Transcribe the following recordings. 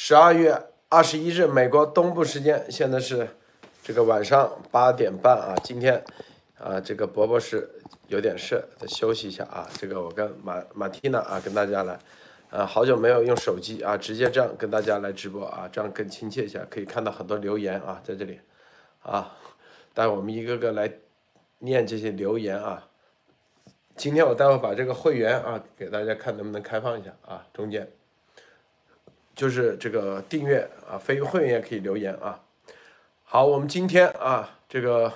十二月二十一日，美国东部时间，现在是这个晚上八点半啊。今天啊，这个伯伯是有点事，再休息一下啊。这个我跟马马蒂娜啊，跟大家来，啊，好久没有用手机啊，直接这样跟大家来直播啊，这样更亲切一下，可以看到很多留言啊，在这里啊，待会我们一个个来念这些留言啊。今天我待会把这个会员啊，给大家看能不能开放一下啊，中间。就是这个订阅啊，非会员也可以留言啊。好，我们今天啊，这个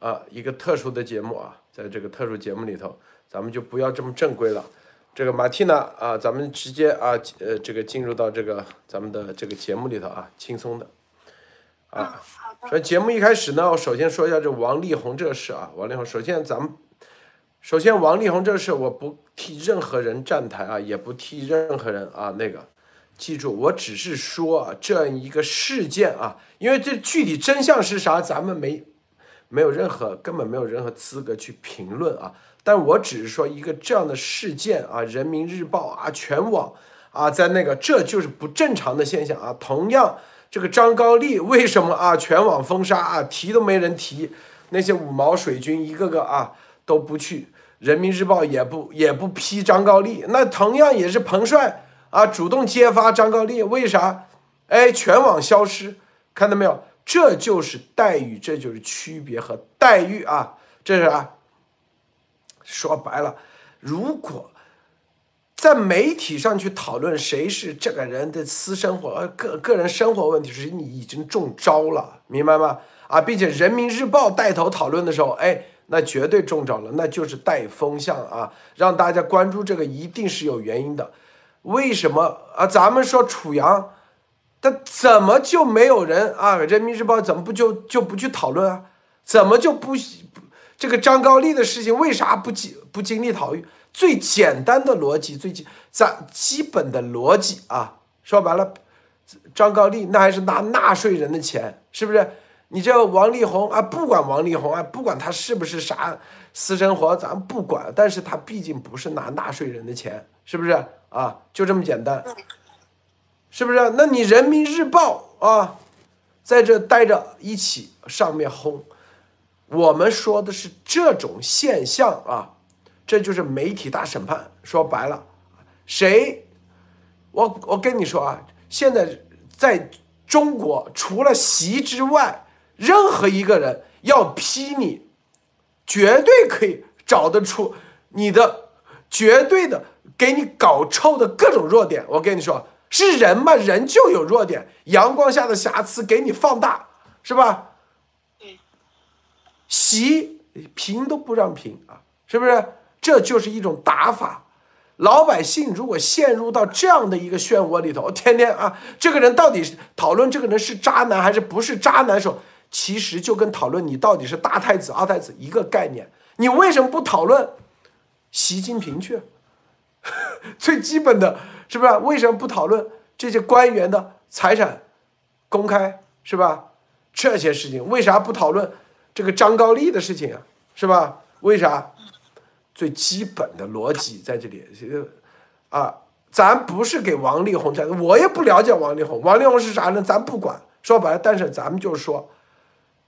啊一个特殊的节目啊，在这个特殊节目里头，咱们就不要这么正规了。这个马蒂娜啊，咱们直接啊呃这个进入到这个咱们的这个节目里头啊，轻松的啊。所以节目一开始呢，我首先说一下这王力宏这事啊，王力宏，首先咱们首先王力宏这事，我不替任何人站台啊，也不替任何人啊那个。记住，我只是说啊，这样一个事件啊，因为这具体真相是啥，咱们没没有任何根本没有任何资格去评论啊。但我只是说一个这样的事件啊，人民日报啊，全网啊，在那个这就是不正常的现象啊。同样，这个张高丽为什么啊，全网封杀啊，提都没人提，那些五毛水军一个个啊都不去，人民日报也不也不批张高丽，那同样也是彭帅。啊，主动揭发张高丽，为啥？哎，全网消失，看到没有？这就是待遇，这就是区别和待遇啊！这是啊，说白了，如果在媒体上去讨论谁是这个人的私生活、个个人生活问题，是你已经中招了，明白吗？啊，并且人民日报带头讨论的时候，哎，那绝对中招了，那就是带风向啊，让大家关注这个，一定是有原因的。为什么啊？咱们说楚阳，他怎么就没有人啊？人民日报怎么不就就不去讨论啊？怎么就不这个张高丽的事情为啥不经不经历讨论？最简单的逻辑，最基咱基本的逻辑啊，说白了，张高丽那还是拿纳税人的钱，是不是？你这王力宏啊，不管王力宏啊，不管他是不是啥私生活，咱不管，但是他毕竟不是拿纳税人的钱，是不是？啊，就这么简单，是不是？那你人民日报啊，在这待着一起上面轰，我们说的是这种现象啊，这就是媒体大审判。说白了，谁？我我跟你说啊，现在在中国，除了习之外，任何一个人要批你，绝对可以找得出你的绝对的。给你搞臭的各种弱点，我跟你说，是人嘛，人就有弱点，阳光下的瑕疵给你放大，是吧？对，习评都不让评啊，是不是？这就是一种打法。老百姓如果陷入到这样的一个漩涡里头，天天啊，这个人到底是讨论这个人是渣男还是不是渣男时候，其实就跟讨论你到底是大太子二太子一个概念。你为什么不讨论习近平去？最基本的是不是？为什么不讨论这些官员的财产公开？是吧？这些事情为啥不讨论这个张高丽的事情啊？是吧？为啥？最基本的逻辑在这里，啊，咱不是给王力宏站，我也不了解王力宏，王力宏是啥呢？咱不管，说白了，但是咱们就说，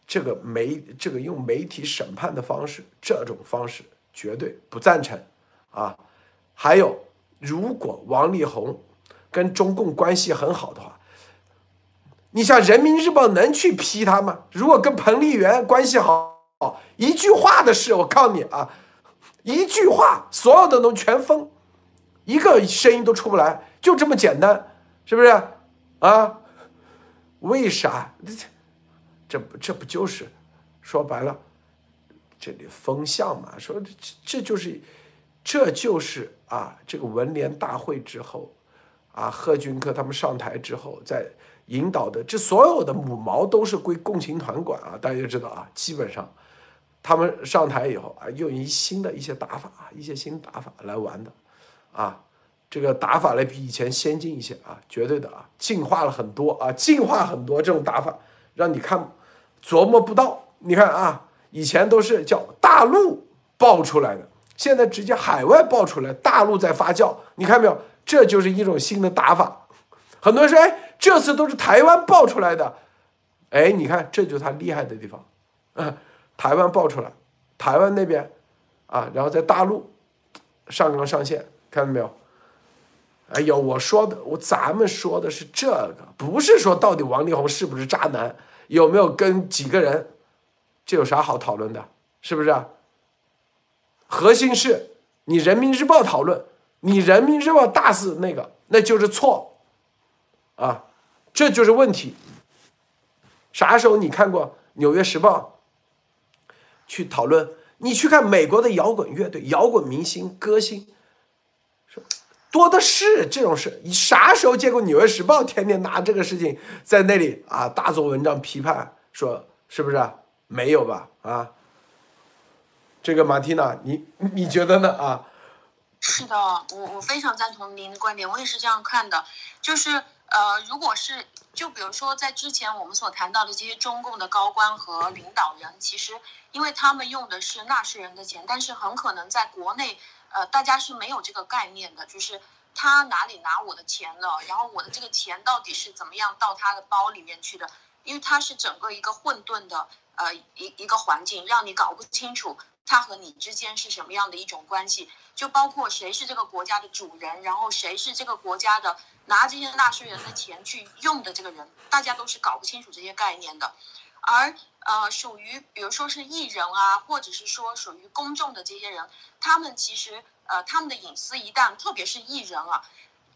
这个媒这个用媒体审判的方式，这种方式绝对不赞成啊。还有，如果王力宏跟中共关系很好的话，你像人民日报能去批他吗？如果跟彭丽媛关系好，一句话的事，我告诉你啊，一句话，所有的都全封，一个声音都出不来，就这么简单，是不是？啊？为啥？这这不这不就是说白了，这里风向嘛？说这这就是。这就是啊，这个文联大会之后，啊，贺军科他们上台之后，在引导的这所有的母毛都是归共青团管啊，大家知道啊，基本上他们上台以后啊，用一新的一些打法，一些新打法来玩的，啊，这个打法来比以前先进一些啊，绝对的啊，进化了很多啊，进化很多这种打法，让你看琢磨不到。你看啊，以前都是叫大陆爆出来的。现在直接海外爆出来，大陆在发酵，你看没有？这就是一种新的打法，很多人说，哎，这次都是台湾爆出来的，哎，你看，这就是他厉害的地方，啊，台湾爆出来，台湾那边，啊，然后在大陆上纲上线，看到没有？哎呦，我说的，我咱们说的是这个，不是说到底王力宏是不是渣男，有没有跟几个人，这有啥好讨论的？是不是？核心是你人民日报讨论，你人民日报大肆那个，那就是错，啊，这就是问题。啥时候你看过纽约时报去讨论？你去看美国的摇滚乐队、摇滚明星、歌星，多的是这种事。你啥时候见过纽约时报天天拿这个事情在那里啊大做文章批判？说是不是？没有吧？啊？这个马蒂娜，你你觉得呢？啊，是的，我我非常赞同您的观点，我也是这样看的。就是呃，如果是就比如说在之前我们所谈到的这些中共的高官和领导人，其实因为他们用的是纳税人的钱，但是很可能在国内呃大家是没有这个概念的，就是他哪里拿我的钱了，然后我的这个钱到底是怎么样到他的包里面去的？因为它是整个一个混沌的呃一一个环境，让你搞不清楚。他和你之间是什么样的一种关系？就包括谁是这个国家的主人，然后谁是这个国家的拿这些纳税人的钱去用的这个人，大家都是搞不清楚这些概念的。而呃，属于比如说是艺人啊，或者是说属于公众的这些人，他们其实呃，他们的隐私一旦，特别是艺人啊，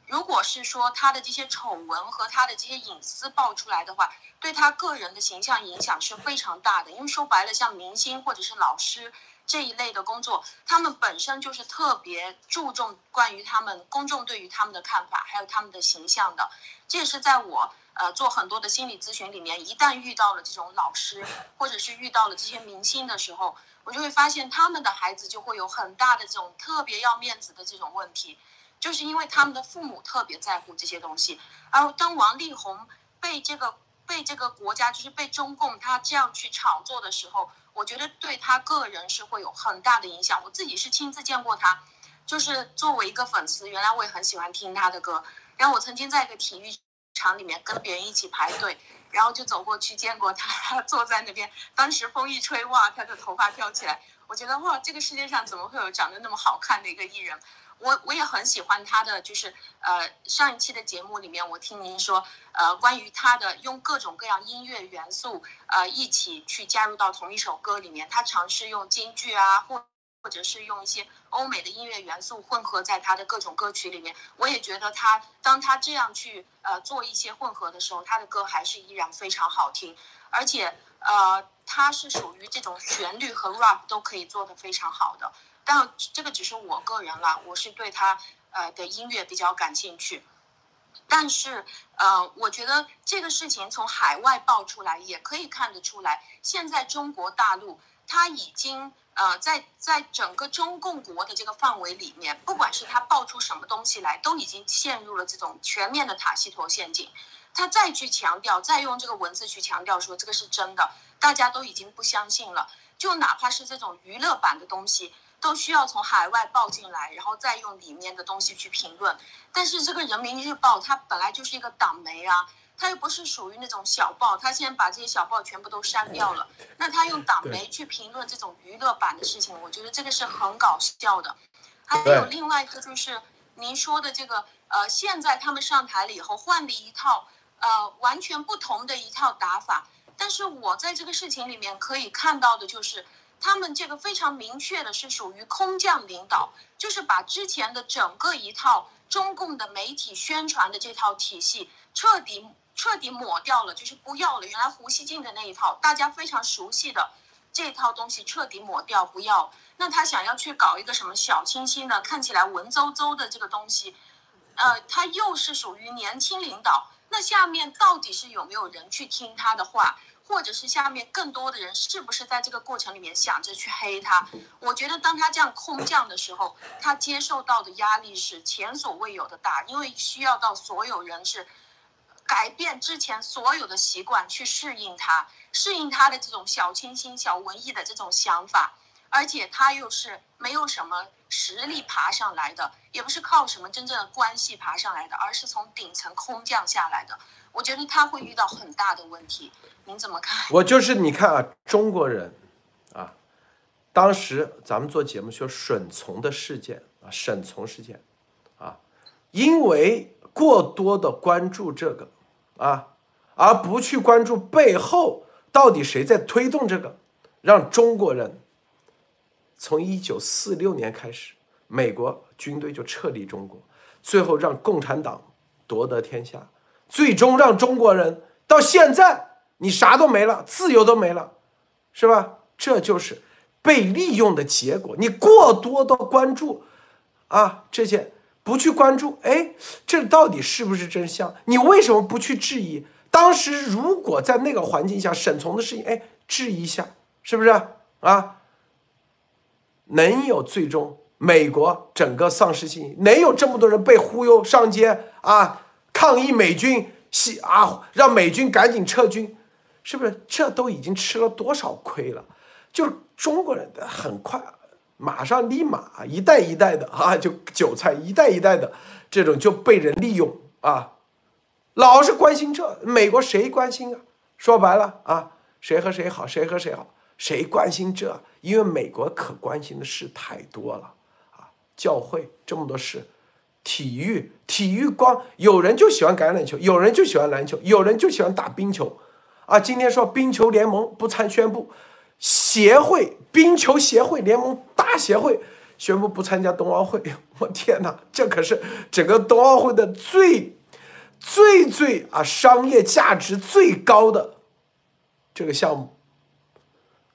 如果是说他的这些丑闻和他的这些隐私爆出来的话，对他个人的形象影响是非常大的。因为说白了，像明星或者是老师。这一类的工作，他们本身就是特别注重关于他们公众对于他们的看法，还有他们的形象的。这也是在我呃做很多的心理咨询里面，一旦遇到了这种老师，或者是遇到了这些明星的时候，我就会发现他们的孩子就会有很大的这种特别要面子的这种问题，就是因为他们的父母特别在乎这些东西。而当王力宏被这个被这个国家，就是被中共他这样去炒作的时候。我觉得对他个人是会有很大的影响。我自己是亲自见过他，就是作为一个粉丝，原来我也很喜欢听他的歌。然后我曾经在一个体育场里面跟别人一起排队，然后就走过去见过他，坐在那边。当时风一吹，哇，他的头发飘起来。我觉得哇，这个世界上怎么会有长得那么好看的一个艺人？我我也很喜欢他的，就是呃上一期的节目里面，我听您说，呃关于他的用各种各样音乐元素，呃一起去加入到同一首歌里面，他尝试用京剧啊，或或者是用一些欧美的音乐元素混合在他的各种歌曲里面。我也觉得他当他这样去呃做一些混合的时候，他的歌还是依然非常好听，而且呃他是属于这种旋律和 rap 都可以做得非常好的。但这个只是我个人啦，我是对他呃的音乐比较感兴趣。但是呃，我觉得这个事情从海外爆出来，也可以看得出来，现在中国大陆他已经呃在在整个中共国的这个范围里面，不管是他爆出什么东西来，都已经陷入了这种全面的塔西佗陷阱。他再去强调，再用这个文字去强调说这个是真的，大家都已经不相信了。就哪怕是这种娱乐版的东西。都需要从海外报进来，然后再用里面的东西去评论。但是这个人民日报它本来就是一个党媒啊，它又不是属于那种小报，它现在把这些小报全部都删掉了。那他用党媒去评论这种娱乐版的事情，我觉得这个是很搞笑的。还有另外一个就是您说的这个，呃，现在他们上台了以后换了一套，呃，完全不同的一套打法。但是我在这个事情里面可以看到的就是。他们这个非常明确的是属于空降领导，就是把之前的整个一套中共的媒体宣传的这套体系彻底彻底抹掉了，就是不要了。原来胡锡进的那一套大家非常熟悉的这套东西彻底抹掉，不要。那他想要去搞一个什么小清新的，看起来文绉绉的这个东西，呃，他又是属于年轻领导，那下面到底是有没有人去听他的话？或者是下面更多的人是不是在这个过程里面想着去黑他？我觉得当他这样空降的时候，他接受到的压力是前所未有的大，因为需要到所有人是改变之前所有的习惯去适应他，适应他的这种小清新、小文艺的这种想法。而且他又是没有什么实力爬上来的，也不是靠什么真正的关系爬上来的，而是从顶层空降下来的。我觉得他会遇到很大的问题，您怎么看？我就是你看啊，中国人啊，当时咱们做节目说沈从的事件啊，沈从事件啊，因为过多的关注这个啊，而不去关注背后到底谁在推动这个，让中国人从一九四六年开始，美国军队就撤离中国，最后让共产党夺得天下。最终让中国人到现在你啥都没了，自由都没了，是吧？这就是被利用的结果。你过多的关注啊这些，不去关注，哎，这到底是不是真相？你为什么不去质疑？当时如果在那个环境下，沈从的事情，哎，质疑一下，是不是啊？能有最终美国整个丧失信心？能有这么多人被忽悠上街啊？抗议美军，西啊，让美军赶紧撤军，是不是？这都已经吃了多少亏了？就是中国人的很快，马上立马一代一代的啊，就韭菜一代一代的这种就被人利用啊，老是关心这美国谁关心啊？说白了啊，谁和谁好，谁和谁好，谁关心这？因为美国可关心的事太多了啊，教会这么多事。体育，体育光有人就喜欢橄榄球，有人就喜欢篮球，有人就喜欢打冰球，啊，今天说冰球联盟不参宣布，协会冰球协会联盟大协会宣布不参加冬奥会，我天哪，这可是整个冬奥会的最最最啊商业价值最高的这个项目，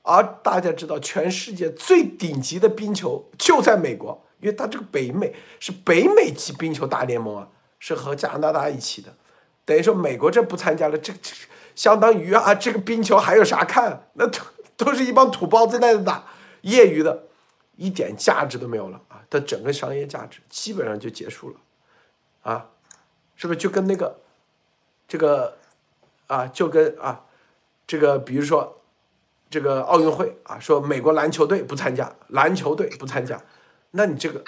而大家知道，全世界最顶级的冰球就在美国。因为他这个北美是北美级冰球大联盟啊，是和加拿大一起的，等于说美国这不参加了，这这相当于啊，这个冰球还有啥看？那 都都是一帮土包子在那打，业余的，一点价值都没有了啊！它整个商业价值基本上就结束了，啊，是不是就跟那个这个啊，就跟啊这个比如说这个奥运会啊，说美国篮球队不参加，篮球队不参加。那你这个，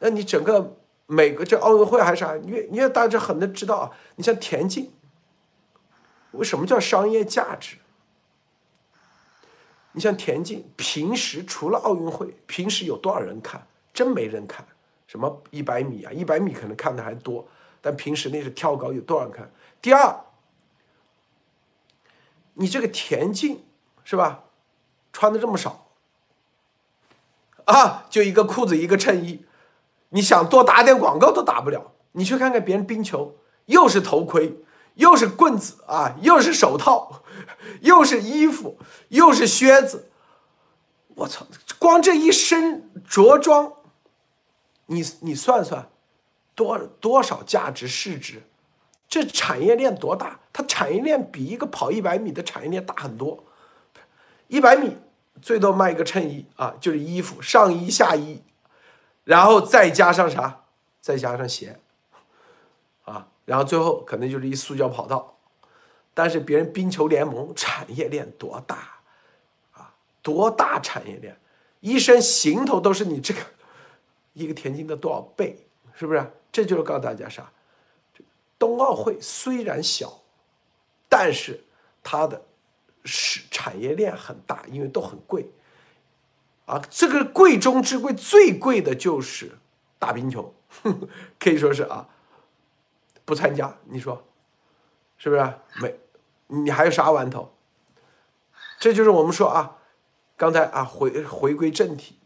那你整个每个这奥运会还是啥？因为因为大家很能知道啊，你像田径，为什么叫商业价值？你像田径，平时除了奥运会，平时有多少人看？真没人看。什么一百米啊，一百米可能看的还多，但平时那是跳高，有多少人看？第二，你这个田径是吧？穿的这么少。啊，就一个裤子，一个衬衣，你想多打点广告都打不了。你去看看别人冰球，又是头盔，又是棍子啊，又是手套，又是衣服，又是靴子。我操，光这一身着装，你你算算，多多少价值市值？这产业链多大？它产业链比一个跑一百米的产业链大很多，一百米。最多卖一个衬衣啊，就是衣服上衣下衣，然后再加上啥？再加上鞋，啊，然后最后可能就是一塑胶跑道。但是别人冰球联盟产业链多大啊？多大产业链？一身行头都是你这个一个田径的多少倍？是不是？这就是告诉大家啥？冬奥会虽然小，但是它的。是产业链很大，因为都很贵，啊，这个贵中之贵，最贵的就是打冰球，可以说是啊，不参加，你说是不是？没，你还有啥玩头？这就是我们说啊，刚才啊回回归正题，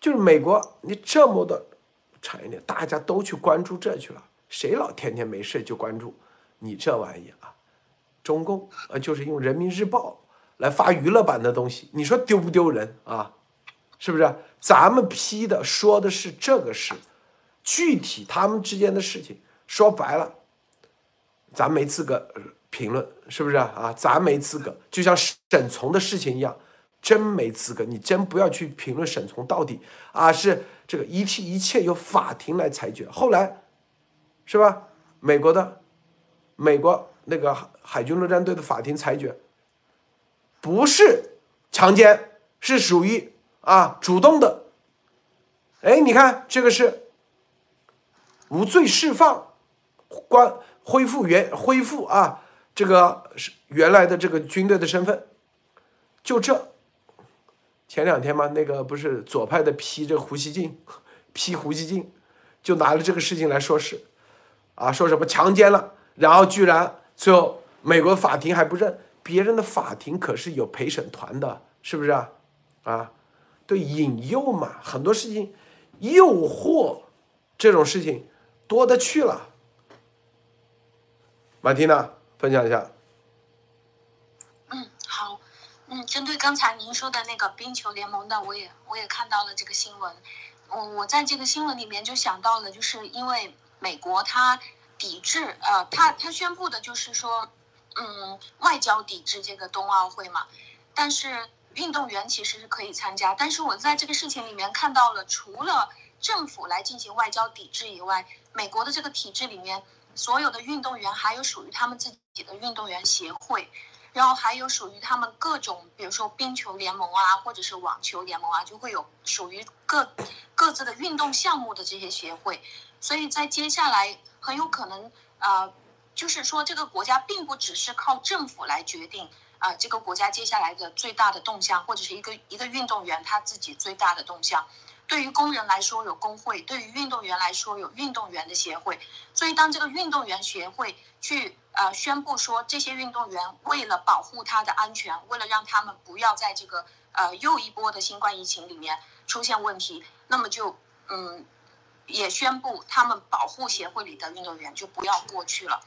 就是美国，你这么多产业链，大家都去关注这去了，谁老天天没事就关注你这玩意啊？中共呃，就是用人民日报来发娱乐版的东西，你说丢不丢人啊？是不是？咱们批的说的是这个事，具体他们之间的事情，说白了，咱没资格评论，是不是啊？咱没资格，就像沈从的事情一样，真没资格。你真不要去评论沈从到底啊，是这个一切一切由法庭来裁决。后来，是吧？美国的，美国。那个海军陆战队的法庭裁决，不是强奸，是属于啊主动的。哎，你看这个是无罪释放，关恢复原恢复啊，这个是原来的这个军队的身份，就这。前两天嘛，那个不是左派的批这个胡锡进，批胡锡进，就拿了这个事情来说事，啊，说什么强奸了，然后居然最后美国法庭还不认，别人的法庭可是有陪审团的，是不是啊？啊，对，引诱嘛，很多事情，诱惑这种事情多的去了。马蒂娜，分享一下。嗯，针对刚才您说的那个冰球联盟的，我也我也看到了这个新闻。我我在这个新闻里面就想到了，就是因为美国它抵制，呃，他他宣布的就是说，嗯，外交抵制这个冬奥会嘛。但是运动员其实是可以参加。但是我在这个事情里面看到了，除了政府来进行外交抵制以外，美国的这个体制里面，所有的运动员还有属于他们自己的运动员协会。然后还有属于他们各种，比如说冰球联盟啊，或者是网球联盟啊，就会有属于各各自的运动项目的这些协会。所以在接下来很有可能，呃，就是说这个国家并不只是靠政府来决定啊，这个国家接下来的最大的动向，或者是一个一个运动员他自己最大的动向。对于工人来说有工会，对于运动员来说有运动员的协会。所以当这个运动员协会去。呃，宣布说这些运动员为了保护他的安全，为了让他们不要在这个呃又一波的新冠疫情里面出现问题，那么就嗯，也宣布他们保护协会里的运动员就不要过去了。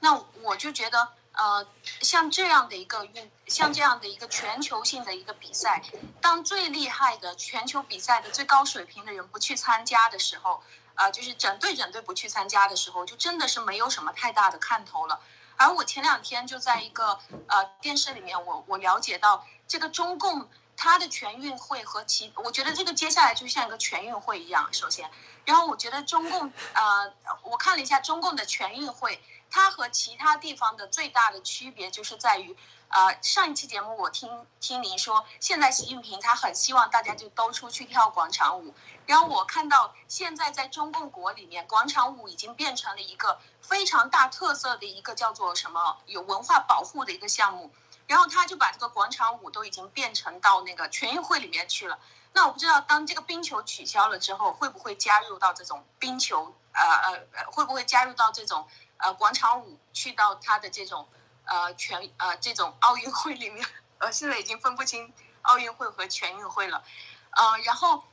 那我就觉得，呃，像这样的一个运，像这样的一个全球性的一个比赛，当最厉害的全球比赛的最高水平的人不去参加的时候。啊，就是整队整队不去参加的时候，就真的是没有什么太大的看头了。而我前两天就在一个呃电视里面，我我了解到这个中共它的全运会和其，我觉得这个接下来就像一个全运会一样。首先，然后我觉得中共呃，我看了一下中共的全运会，它和其他地方的最大的区别就是在于。呃，上一期节目我听听您说，现在习近平他很希望大家就都出去跳广场舞。然后我看到现在在中共国里面，广场舞已经变成了一个非常大特色的一个叫做什么有文化保护的一个项目。然后他就把这个广场舞都已经变成到那个全运会里面去了。那我不知道当这个冰球取消了之后，会不会加入到这种冰球？呃呃，会不会加入到这种呃广场舞去到他的这种？呃，全呃这种奥运会里面，呃现在已经分不清奥运会和全运会了，呃，然后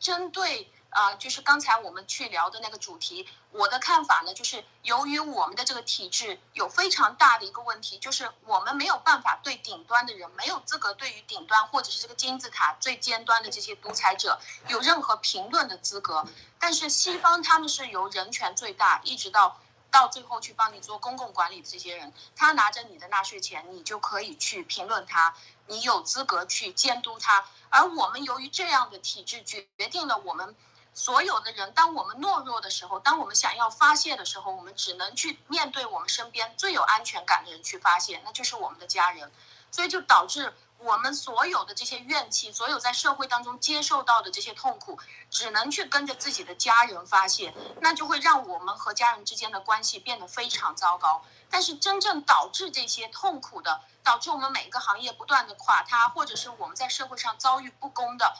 针对啊，就是刚才我们去聊的那个主题，我的看法呢，就是由于我们的这个体制有非常大的一个问题，就是我们没有办法对顶端的人，没有资格对于顶端或者是这个金字塔最尖端的这些独裁者有任何评论的资格，但是西方他们是由人权最大一直到。到最后去帮你做公共管理的这些人，他拿着你的纳税钱，你就可以去评论他，你有资格去监督他。而我们由于这样的体制，决定了我们所有的人，当我们懦弱的时候，当我们想要发泄的时候，我们只能去面对我们身边最有安全感的人去发泄，那就是我们的家人。所以就导致。我们所有的这些怨气，所有在社会当中接受到的这些痛苦，只能去跟着自己的家人发泄，那就会让我们和家人之间的关系变得非常糟糕。但是真正导致这些痛苦的，导致我们每个行业不断的垮塌，或者是我们在社会上遭遇不公的，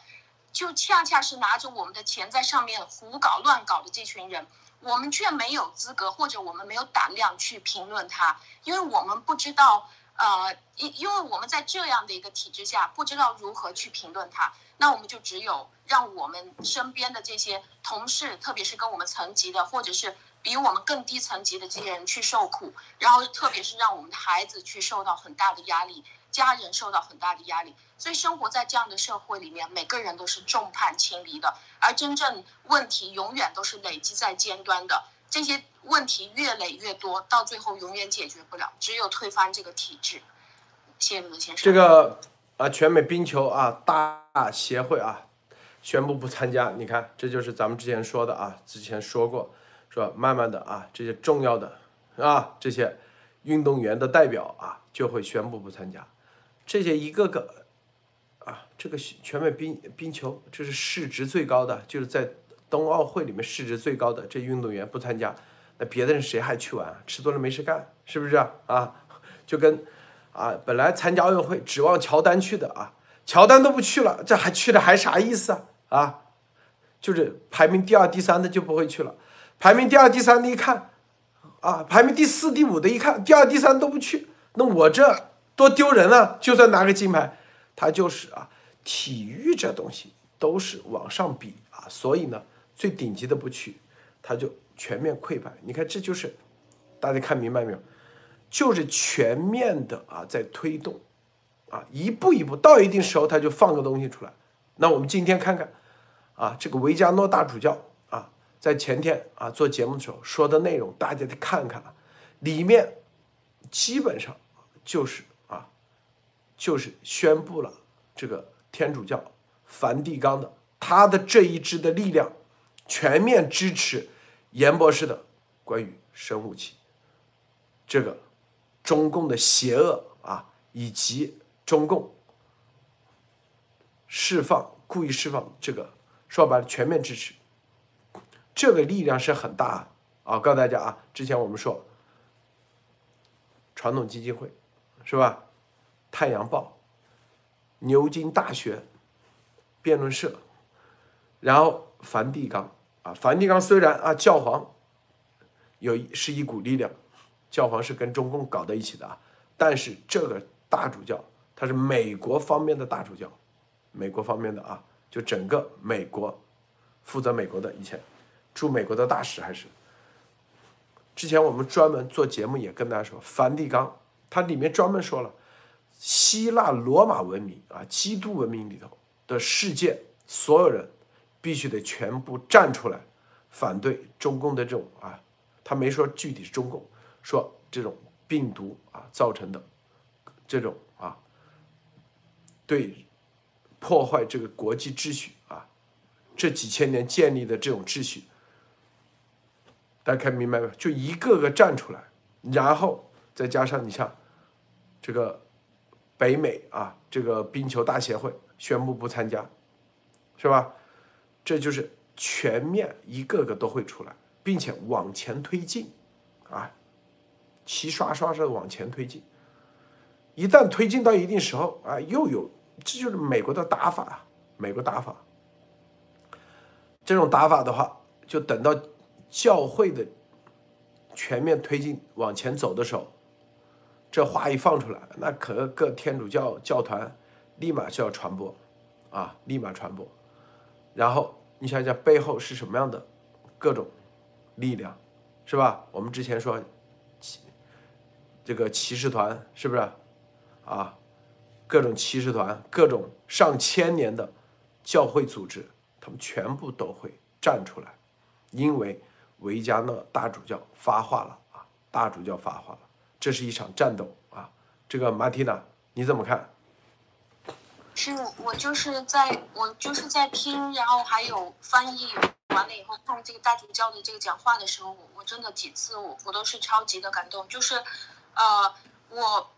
就恰恰是拿着我们的钱在上面胡搞乱搞的这群人，我们却没有资格，或者我们没有胆量去评论他，因为我们不知道。呃，因因为我们在这样的一个体制下，不知道如何去评论他，那我们就只有让我们身边的这些同事，特别是跟我们层级的，或者是比我们更低层级的这些人去受苦，然后特别是让我们的孩子去受到很大的压力，家人受到很大的压力。所以生活在这样的社会里面，每个人都是众叛亲离的，而真正问题永远都是累积在尖端的。这些问题越累越多，到最后永远解决不了，只有推翻这个体制。谢谢卢先生。这个啊，全美冰球啊大协会啊，宣布不参加。你看，这就是咱们之前说的啊，之前说过，说慢慢的啊，这些重要的啊这些运动员的代表啊，就会宣布不参加。这些一个个啊，这个全美冰冰球这是市值最高的，就是在冬奥会里面市值最高的这运动员不参加，那别的人谁还去玩啊？吃多了没事干，是不是啊？啊，就跟啊本来参加奥运会指望乔丹去的啊，乔丹都不去了，这还去了还啥意思啊？啊，就是排名第二、第三的就不会去了，排名第二、第三的一看，啊，排名第四、第五的一看，第二、第三都不去，那我这多丢人啊！就算拿个金牌。他就是啊，体育这东西都是往上比啊，所以呢，最顶级的不去，他就全面溃败。你看，这就是大家看明白没有？就是全面的啊，在推动啊，一步一步到一定时候，他就放个东西出来。那我们今天看看啊，这个维加诺大主教啊，在前天啊做节目的时候说的内容，大家得看看啊，里面基本上就是。就是宣布了这个天主教梵蒂冈的他的这一支的力量，全面支持严博士的关于生武器，这个中共的邪恶啊，以及中共释放故意释放这个说白了全面支持，这个力量是很大啊啊！告诉大家啊，之前我们说传统基金会是吧？太阳报、牛津大学辩论社，然后梵蒂冈啊，梵蒂冈虽然啊教皇有是一股力量，教皇是跟中共搞在一起的啊，但是这个大主教他是美国方面的大主教，美国方面的啊，就整个美国负责美国的以前驻美国的大使还是，之前我们专门做节目也跟大家说，梵蒂冈它里面专门说了。希腊罗马文明啊，基督文明里头的世界，所有人必须得全部站出来，反对中共的这种啊，他没说具体是中共，说这种病毒啊造成的这种啊，对破坏这个国际秩序啊，这几千年建立的这种秩序，大家看明白没有？就一个个站出来，然后再加上你像这个。北美啊，这个冰球大协会宣布不参加，是吧？这就是全面一个个都会出来，并且往前推进，啊，齐刷刷的往前推进。一旦推进到一定时候啊，又有，这就是美国的打法啊，美国打法。这种打法的话，就等到教会的全面推进往前走的时候。这话一放出来，那可各天主教教团立马就要传播，啊，立马传播。然后你想想背后是什么样的各种力量，是吧？我们之前说骑这个骑士团是不是？啊，各种骑士团，各种上千年的教会组织，他们全部都会站出来，因为维加纳大主教发话了啊，大主教发话了。这是一场战斗啊！这个马蒂娜，你怎么看？是我就是在我就是在听，然后还有翻译完了以后看这个大主教的这个讲话的时候，我我真的几次我我都是超级的感动，就是呃我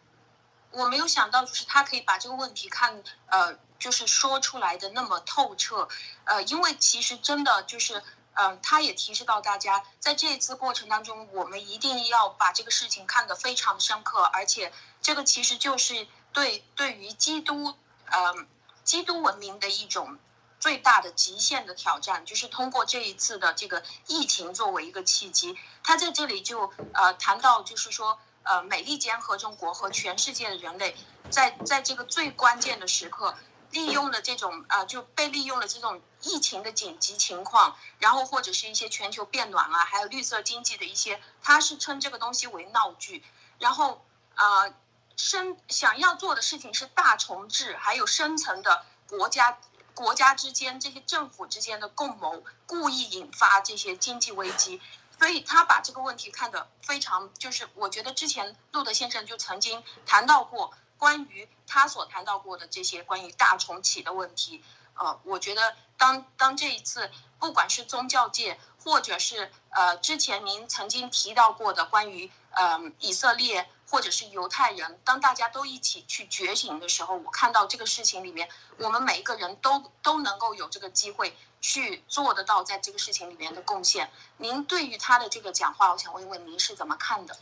我没有想到，就是他可以把这个问题看呃就是说出来的那么透彻，呃因为其实真的就是。嗯，他也提示到大家，在这一次过程当中，我们一定要把这个事情看得非常深刻，而且这个其实就是对对于基督，嗯，基督文明的一种最大的极限的挑战，就是通过这一次的这个疫情作为一个契机，他在这里就呃谈到，就是说，呃，美利坚合众国和全世界的人类，在在这个最关键的时刻。利用了这种啊，就被利用了这种疫情的紧急情况，然后或者是一些全球变暖啊，还有绿色经济的一些，他是称这个东西为闹剧。然后啊，深想要做的事情是大重置，还有深层的国家国家之间这些政府之间的共谋，故意引发这些经济危机。所以他把这个问题看得非常，就是我觉得之前路德先生就曾经谈到过。关于他所谈到过的这些关于大重启的问题，呃，我觉得当当这一次，不管是宗教界，或者是呃之前您曾经提到过的关于呃以色列。或者是犹太人，当大家都一起去觉醒的时候，我看到这个事情里面，我们每一个人都都能够有这个机会去做得到在这个事情里面的贡献。您对于他的这个讲话，我想问问您是怎么看的？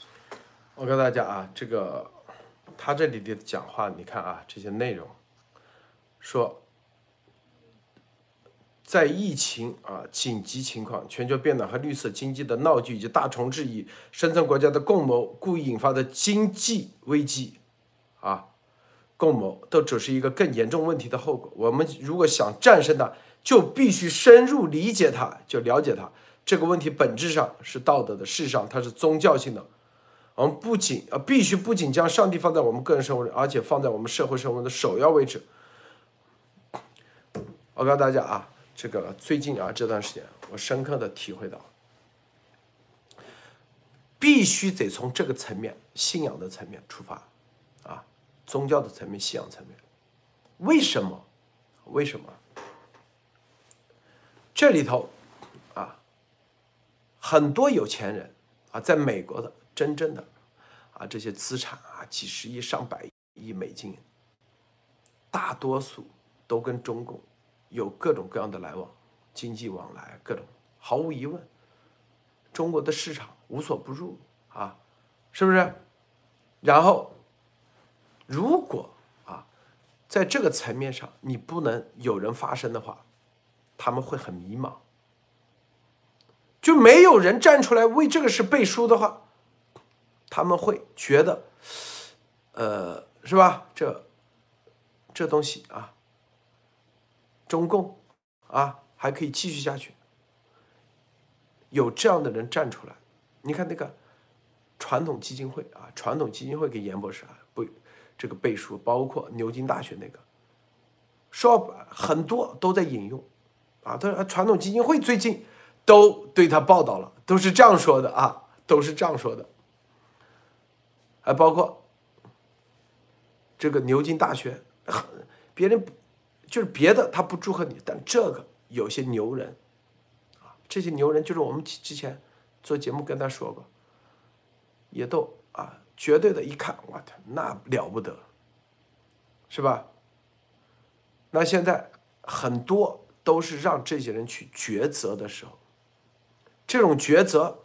我跟大家啊，这个他这里的讲话，你看啊，这些内容说。在疫情啊紧急情况、全球变暖和绿色经济的闹剧以及大同质疑深层国家的共谋故意引发的经济危机，啊，共谋都只是一个更严重问题的后果。我们如果想战胜它，就必须深入理解它，就了解它。这个问题本质上是道德的，事实上它是宗教性的。我们不仅啊，必须不仅将上帝放在我们个人生活里，而且放在我们社会生活的首要位置。我告诉大家啊。这个最近啊这段时间，我深刻的体会到，必须得从这个层面、信仰的层面出发，啊，宗教的层面、信仰层面。为什么？为什么？这里头啊，很多有钱人啊，在美国的真正的啊这些资产啊，几十亿、上百亿美金，大多数都跟中共。有各种各样的来往，经济往来各种，毫无疑问，中国的市场无所不入啊，是不是？然后，如果啊，在这个层面上你不能有人发声的话，他们会很迷茫，就没有人站出来为这个事背书的话，他们会觉得，呃，是吧？这这东西啊。中共啊，还可以继续下去。有这样的人站出来，你看那个传统基金会啊，传统基金会给严博士啊不这个背书，包括牛津大学那个，说很多都在引用啊。他说传统基金会最近都对他报道了，都是这样说的啊，都是这样说的。还包括这个牛津大学，别人。就是别的他不祝贺你，但这个有些牛人，啊，这些牛人就是我们之前做节目跟他说过，也都啊绝对的一看，我天，那了不得，是吧？那现在很多都是让这些人去抉择的时候，这种抉择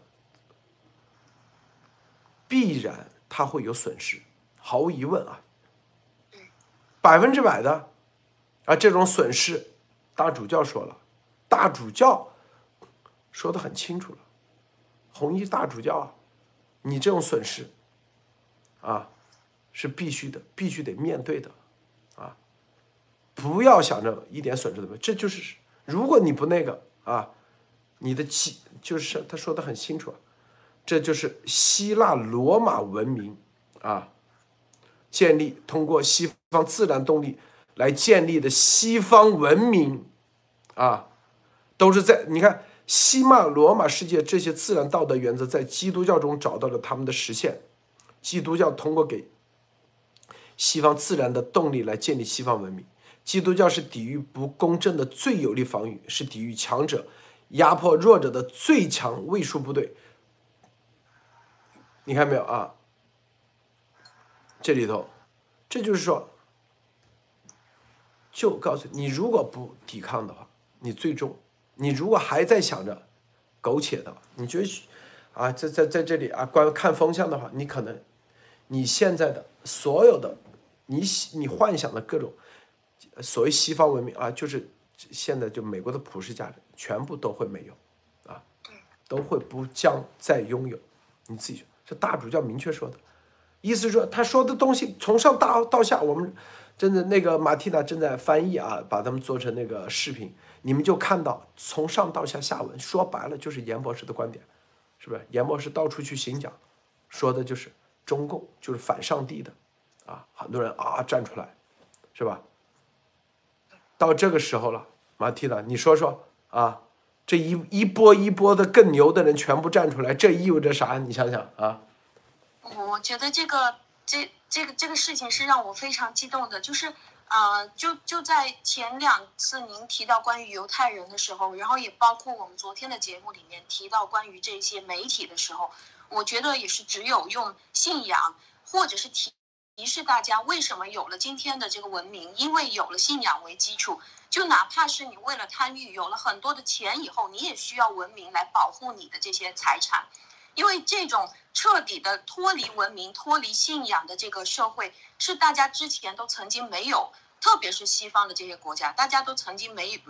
必然他会有损失，毫无疑问啊，百分之百的。啊这种损失，大主教说了，大主教说的很清楚了，红衣大主教啊，你这种损失，啊，是必须的，必须得面对的，啊，不要想着一点损失都没有，这就是如果你不那个啊，你的基就是他说的很清楚啊，这就是希腊罗马文明啊，建立通过西方自然动力。来建立的西方文明，啊，都是在你看西马罗马世界这些自然道德原则，在基督教中找到了他们的实现。基督教通过给西方自然的动力来建立西方文明。基督教是抵御不公正的最有力防御，是抵御强者压迫弱者的最强卫戍部队。你看没有啊？这里头，这就是说。就告诉你，如果不抵抗的话，你最终，你如果还在想着苟且的话，你觉得啊，在在在这里啊，观看风向的话，你可能你现在的所有的你你幻想的各种所谓西方文明啊，就是现在就美国的普世价值，全部都会没有啊，都会不将再拥有。你自己这大主教明确说的，意思说他说的东西从上到到下，我们。真的，那个马蒂娜正在翻译啊，把他们做成那个视频，你们就看到从上到下下文，说白了就是严博士的观点，是不是？严博士到处去行讲，说的就是中共就是反上帝的，啊，很多人啊站出来，是吧？到这个时候了，马蒂娜，你说说啊，这一一波一波的更牛的人全部站出来，这意味着啥？你想想啊。我觉得这个。这这个这个事情是让我非常激动的，就是，呃，就就在前两次您提到关于犹太人的时候，然后也包括我们昨天的节目里面提到关于这些媒体的时候，我觉得也是只有用信仰或者是提提示大家为什么有了今天的这个文明，因为有了信仰为基础。就哪怕是你为了贪欲有了很多的钱以后，你也需要文明来保护你的这些财产，因为这种彻底的脱离文明、脱离信仰的这个社会，是大家之前都曾经没有，特别是西方的这些国家，大家都曾经没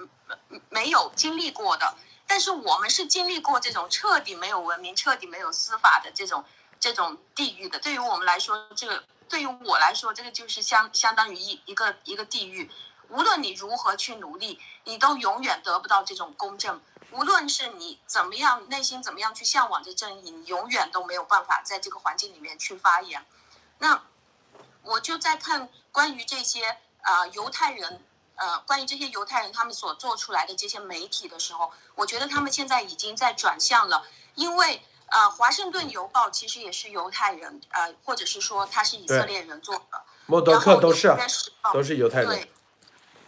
没有经历过的。但是我们是经历过这种彻底没有文明、彻底没有司法的这种这种地狱的。对于我们来说，这个对于我来说，这个就是相相当于一一个一个地狱。无论你如何去努力，你都永远得不到这种公正。无论是你怎么样，内心怎么样去向往着正义，你永远都没有办法在这个环境里面去发言。那我就在看关于这些啊犹太人，呃，关于这些犹太人他们所做出来的这些媒体的时候，我觉得他们现在已经在转向了，因为呃，华盛顿邮报其实也是犹太人，呃，或者是说他是以色列人做的。默多克都是，都是犹太人。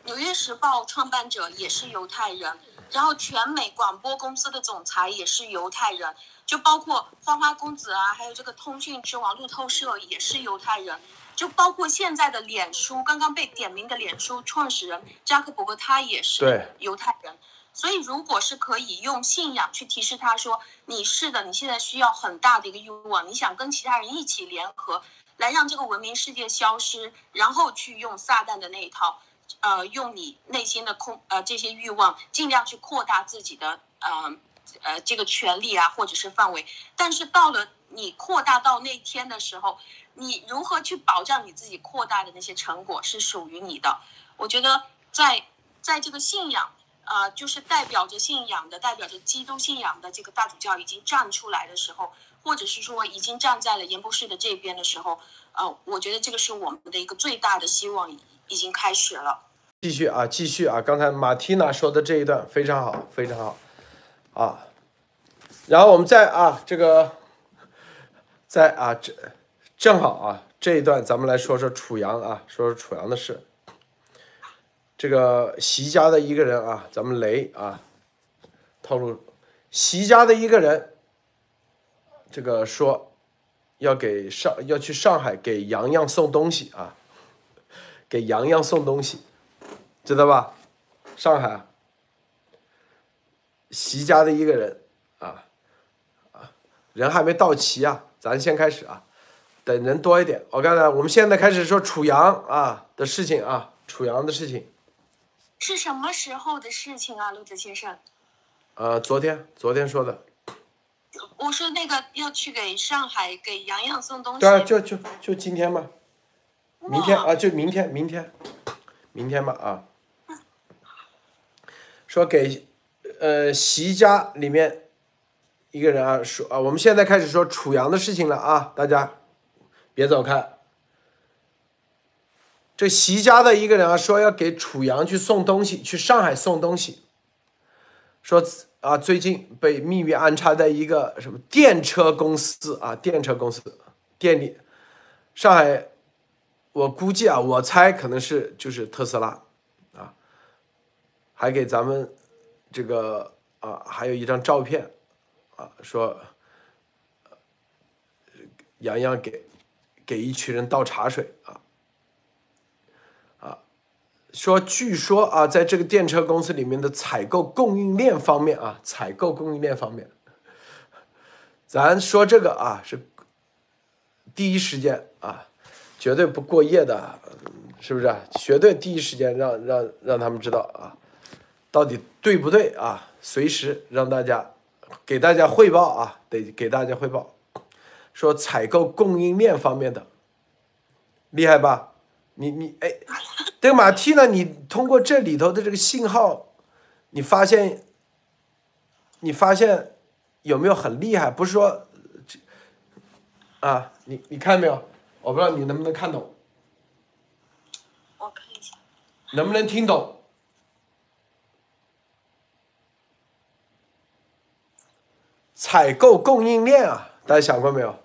纽约时报创办者也是犹太人，然后全美广播公司的总裁也是犹太人，就包括花花公子啊，还有这个通讯之王路透社也是犹太人，就包括现在的脸书刚刚被点名的脸书创始人扎克伯格，他也是犹太人。所以，如果是可以用信仰去提示他说，你是的，你现在需要很大的一个欲望，你想跟其他人一起联合，来让这个文明世界消失，然后去用撒旦的那一套。呃，用你内心的空呃这些欲望，尽量去扩大自己的呃呃这个权利啊，或者是范围。但是到了你扩大到那天的时候，你如何去保障你自己扩大的那些成果是属于你的？我觉得在在这个信仰啊，就是代表着信仰的、代表着基督信仰的这个大主教已经站出来的时候，或者是说已经站在了严博士的这边的时候，呃，我觉得这个是我们的一个最大的希望已经开始了。继续啊，继续啊！刚才马蒂娜说的这一段非常好，非常好，啊，然后我们再啊，这个，在啊，这正好啊，这一段咱们来说说楚阳啊，说说楚阳的事。这个席家的一个人啊，咱们雷啊，透露，席家的一个人，这个说要给上要去上海给洋洋送东西啊，给洋洋送东西。知道吧？上海，席家的一个人啊啊，人还没到齐啊，咱先开始啊，等人多一点。我刚才我们现在开始说楚阳啊的事情啊，楚阳的事情是什么时候的事情啊，陆子先生？呃，昨天，昨天说的。我说那个要去给上海给洋洋送东西。对啊，就就就今天嘛，明天啊，就明天，明天，明天吧啊。说给，呃，习家里面一个人啊，说啊，我们现在开始说楚阳的事情了啊，大家别走开。这习家的一个人啊，说要给楚阳去送东西，去上海送东西。说啊，最近被秘密安插在一个什么电车公司啊，电车公司店里，上海，我估计啊，我猜可能是就是特斯拉。啊还给咱们这个啊，还有一张照片啊，说洋洋给给一群人倒茶水啊啊，说据说啊，在这个电车公司里面的采购供应链方面啊，采购供应链方面，咱说这个啊是第一时间啊，绝对不过夜的，是不是？绝对第一时间让让让他们知道啊。到底对不对啊？随时让大家给大家汇报啊，得给大家汇报，说采购供应链方面的厉害吧？你你哎，这个马蒂呢？你通过这里头的这个信号，你发现你发现有没有很厉害？不是说这啊，你你看没有？我不知道你能不能看懂，我看一下，能不能听懂？采购供应链啊，大家想过没有？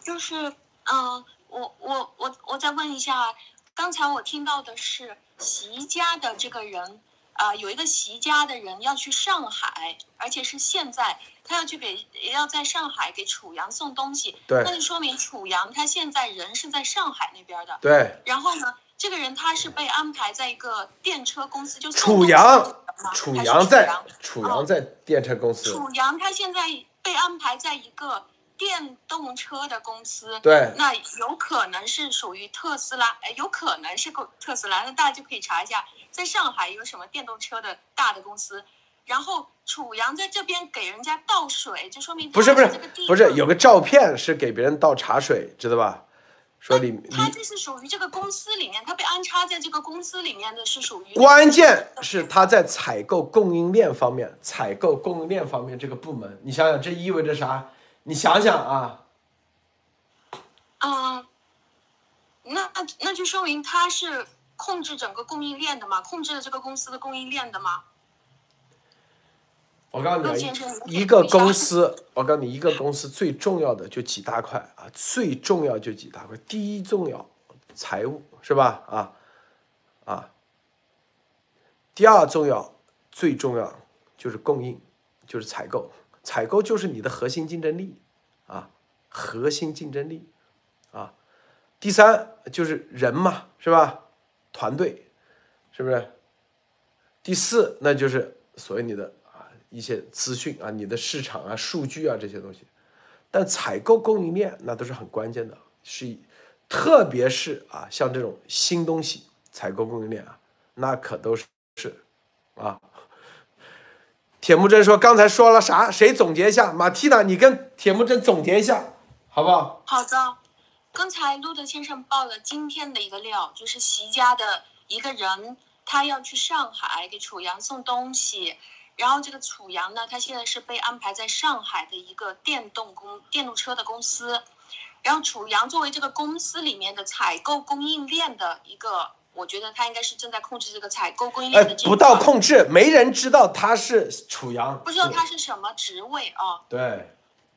就是，嗯，我我我我再问一下，刚才我听到的是席家的这个人，啊、有一个习家的人要去上海，而且是现在，他要去给要在上海给楚阳送东西，对那就说明楚阳他现在人是在上海那边的。对，然后呢，这个人他是被安排在一个电车公司，就送楚阳楚阳在阳楚阳在电车公司，楚阳他现在被安排在一个电动车的公司，对那有可能是属于特斯拉，哎，有可能是个特斯拉，那大家就可以查一下，在上海有什么电动车的大的公司。然后楚阳在这边给人家倒水，就说明不是不是不是有个照片是给别人倒茶水，知道吧？说里里他这是属于这个公司里面，他被安插在这个公司里面的是属于关键是他在采购供应链方面，采购供应链方面这个部门，你想想这意味着啥？你想想啊，嗯，那那就说明他是控制整个供应链的嘛，控制了这个公司的供应链的嘛。我告诉你陆先生啊，你一个公司，我告诉你，一个公司最重要的就几大块啊，最重要就几大块。第一重要，财务是吧？啊啊。第二重要，最重要就是供应，就是采购。采购就是你的核心竞争力啊，核心竞争力啊。第三就是人嘛，是吧？团队，是不是？第四，那就是所谓你的啊一些资讯啊，你的市场啊、数据啊这些东西。但采购供应链那都是很关键的，是一特别是啊像这种新东西采购供应链啊，那可都是是啊。铁木真说刚才说了啥？谁总结一下？马蒂娜，你跟铁木真总结一下，好不好？好的，刚才路德先生报了今天的一个料，就是席家的一个人，他要去上海给楚阳送东西，然后这个楚阳呢，他现在是被安排在上海的一个电动公电动车的公司，然后楚阳作为这个公司里面的采购供应链的一个，我觉得他应该是正在控制这个采购供应哎链的这一，不到控制，没人知道他是楚阳，不知道他是什么职位啊。对。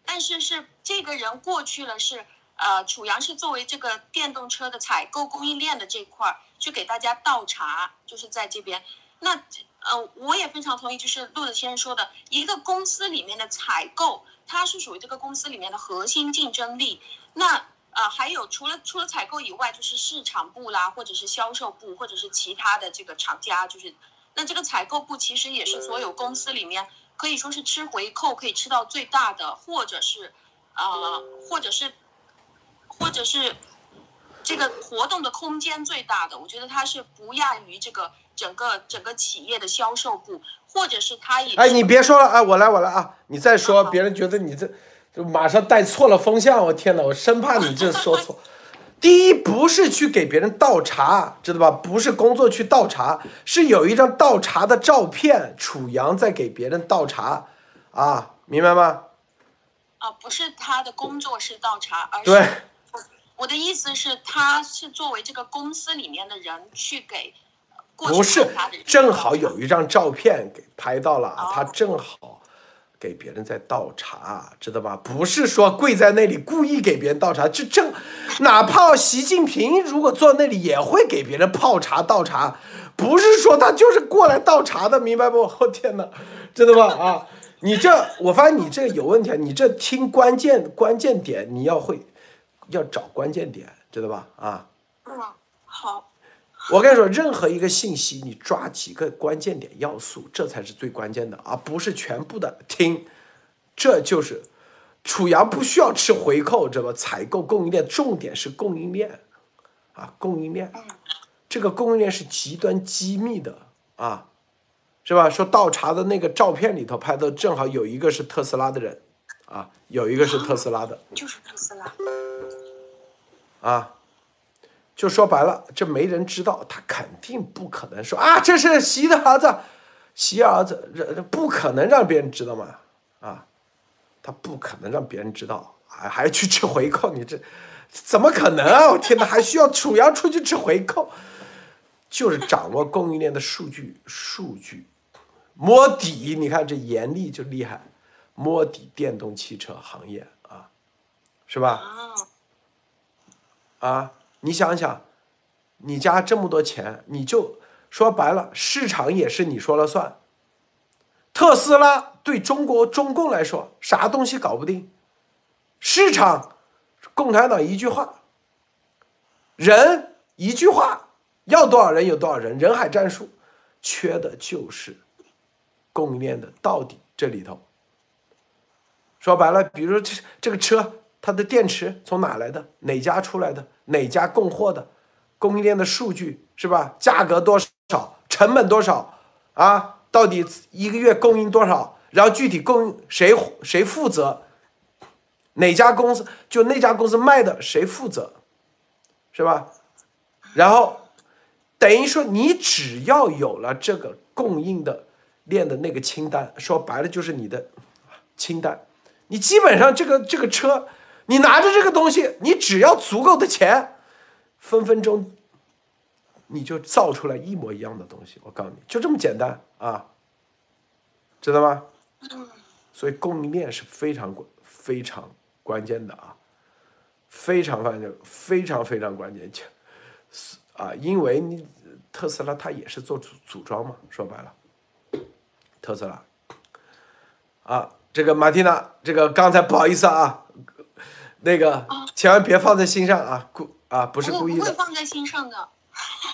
但是是这个人过去了是，呃，楚阳是作为这个电动车的采购供应链的这块儿去给大家倒茶，就是在这边。那呃，我也非常同意，就是陆子先生说的，一个公司里面的采购，它是属于这个公司里面的核心竞争力。那呃，还有除了除了采购以外，就是市场部啦，或者是销售部，或者是其他的这个厂家，就是那这个采购部其实也是所有公司里面可以说是吃回扣可以吃到最大的，或者是呃，或者是或者是这个活动的空间最大的，我觉得它是不亚于这个整个整个企业的销售部，或者是它也哎，你别说了，哎，我来，我来啊！你再说，别人觉得你这就马上带错了风向，我天哪，我生怕你这说错。第一，不是去给别人倒茶，知道吧？不是工作去倒茶，是有一张倒茶的照片，楚阳在给别人倒茶，啊，明白吗？啊、不是他的工作是倒茶，而是对，我的意思是，他是作为这个公司里面的人去给呃过去不是正好有一张照片给拍到了，哦他正好给别人在倒茶，知道吧？不是说跪在那里故意给别人倒茶，就正，哪怕习近平如果坐那里也会给别人泡茶倒茶，不是说他就是过来倒茶的，明白不？我、天哪，知道吧？啊，你这我发现你这个有问题啊，你这听关键关键点你要会，要找关键点，知道吧？啊。嗯，好，我跟你说，任何一个信息，你抓几个关键点要素，这才是最关键的，而不是全部的听。这就是楚阳不需要吃回扣，知道吧？采购供应链，重点是供应链啊，供应链，这个供应链是极端机密的啊，是吧？说倒茶的那个照片里头拍的，正好有一个是特斯拉的人啊，有一个是特斯拉的。就是特斯拉。啊，就说白了，这没人知道，他肯定不可能说啊，这是习的儿子，习儿子，这不可能让别人知道嘛，啊，他不可能让别人知道，还还去吃回扣，你这怎么可能啊？我天哪，还需要楚阳出去吃回扣？就是掌握供应链的数据，数据摸底，你看这严厉就厉害，摸底电动汽车行业啊，是吧？啊，啊，你想想，你家这么多钱，你就说白了，市场也是你说了算。特斯拉对中国中共来说，啥东西搞不定？市场，共产党一句话，人一句话，要多少人有多少人，人海战术，缺的就是供应链的到底这里头。说白了，比如说这这个车，它的电池从哪来的？哪家出来的？哪家供货的？供应链的数据是吧？价格多少？成本多少？啊，到底一个月供应多少？然后具体供应谁谁负责？哪家公司就那家公司卖的谁负责？是吧？然后等于说你只要有了这个供应的链的那个清单，说白了就是你的清单。你基本上这个这个车，你拿着这个东西，你只要足够的钱，分分钟你就造出来一模一样的东西。我告诉你，就这么简单啊，知道吗？所以供应链是非常关非常关键的啊，非常关键，非常非常关键，啊，因为你特斯拉它也是做组组装嘛，说白了，特斯拉啊。这个马蒂娜，这个刚才不好意思啊，那个千万别放在心上啊，故啊不是故意的。不会放在心上的。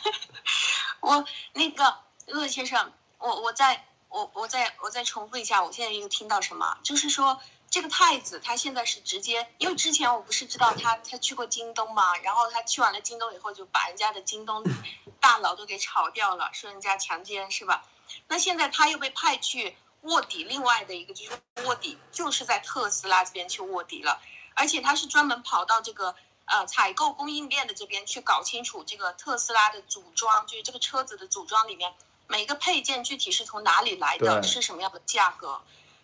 我那个乐先生，我我再我我再我再重复一下，我现在又听到什么？就是说这个太子他现在是直接，因为之前我不是知道他他去过京东嘛，然后他去完了京东以后，就把人家的京东 大佬都给炒掉了，说人家强奸是吧？那现在他又被派去。卧底，另外的一个就是卧底，就是在特斯拉这边去卧底了，而且他是专门跑到这个呃采购供应链的这边去搞清楚这个特斯拉的组装，就是这个车子的组装里面每个配件具体是从哪里来的，是什么样的价格，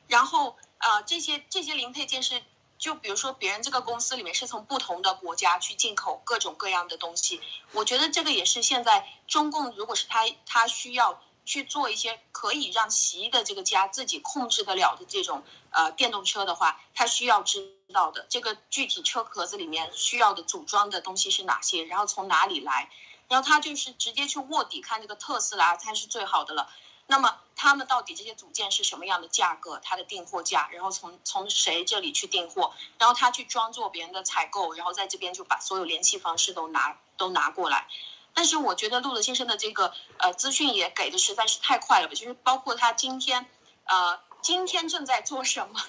然后呃这些这些零配件是就比如说别人这个公司里面是从不同的国家去进口各种各样的东西，我觉得这个也是现在中共如果是他他需要。去做一些可以让习的这个家自己控制得了的这种呃电动车的话，他需要知道的这个具体车壳子里面需要的组装的东西是哪些，然后从哪里来，然后他就是直接去卧底看这个特斯拉才是最好的了。那么他们到底这些组件是什么样的价格，它的订货价，然后从从谁这里去订货，然后他去装作别人的采购，然后在这边就把所有联系方式都拿都拿过来。但是我觉得陆德先生的这个呃资讯也给的实在是太快了吧，就是包括他今天，呃，今天正在做什么，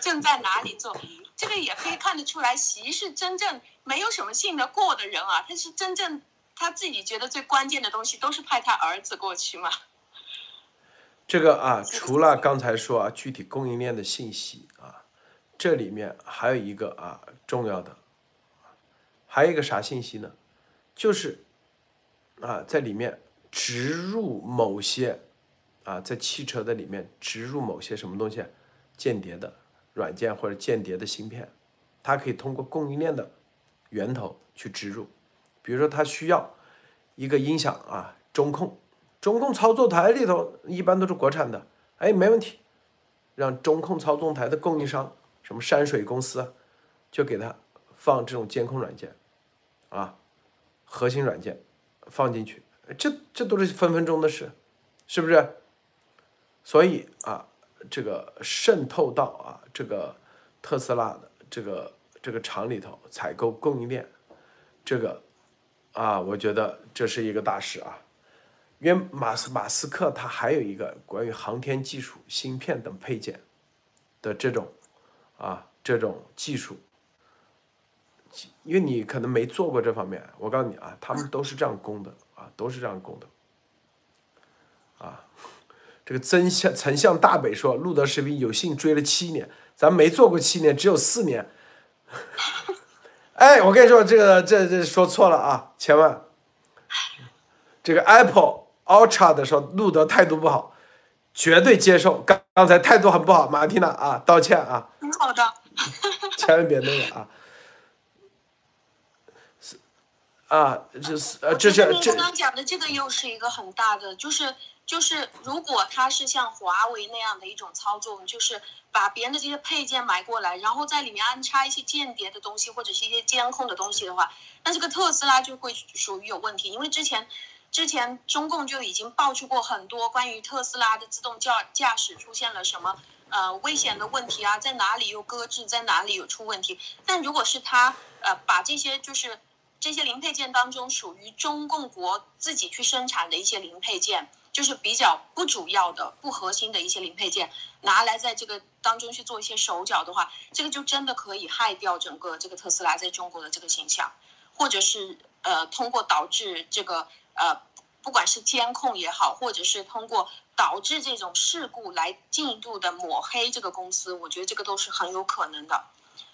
正在哪里做，这个也可以看得出来，习是真正没有什么信得过的人啊，他是真正他自己觉得最关键的东西都是派他儿子过去嘛。这个啊，除了刚才说啊具体供应链的信息啊，这里面还有一个啊重要的，还有一个啥信息呢？就是。啊，在里面植入某些啊，在汽车的里面植入某些什么东西，间谍的软件或者间谍的芯片，它可以通过供应链的源头去植入。比如说，它需要一个音响啊，中控，中控操作台里头一般都是国产的，哎，没问题，让中控操纵台的供应商，什么山水公司，就给他放这种监控软件，啊，核心软件。放进去，这这都是分分钟的事，是不是？所以啊，这个渗透到啊这个特斯拉的这个这个厂里头采购供应链，这个啊，我觉得这是一个大事啊。因为马斯马斯克他还有一个关于航天技术、芯片等配件的这种啊这种技术。因为你可能没做过这方面，我告诉你啊，他们都是这样供的啊，都是这样供的。啊，这个曾相曾向大北说，路德视频有幸追了七年，咱没做过七年，只有四年。哎，我跟你说，这个这这说错了啊，千万。这个 Apple Ultra 的时候，路德态度不好，绝对接受。刚刚才态度很不好，马蒂娜啊，道歉啊。挺好的。千万别那个啊。啊，这是呃，这是这刚刚讲的这个又是一个很大的，就是就是如果他是像华为那样的一种操作，就是把别人的这些配件买过来，然后在里面安插一些间谍的东西或者是一些监控的东西的话，那这个特斯拉就会属于有问题，因为之前之前中共就已经爆出过很多关于特斯拉的自动驾驾驶出现了什么呃危险的问题啊，在哪里又搁置，在哪里有出问题。但如果是他呃把这些就是这些零配件当中属于中共国自己去生产的一些零配件，就是比较不主要的、不核心的一些零配件，拿来在这个当中去做一些手脚的话，这个就真的可以害掉整个这个特斯拉在中国的这个形象，或者是呃通过导致这个呃不管是监控也好，或者是通过导致这种事故来进一步的抹黑这个公司，我觉得这个都是很有可能的。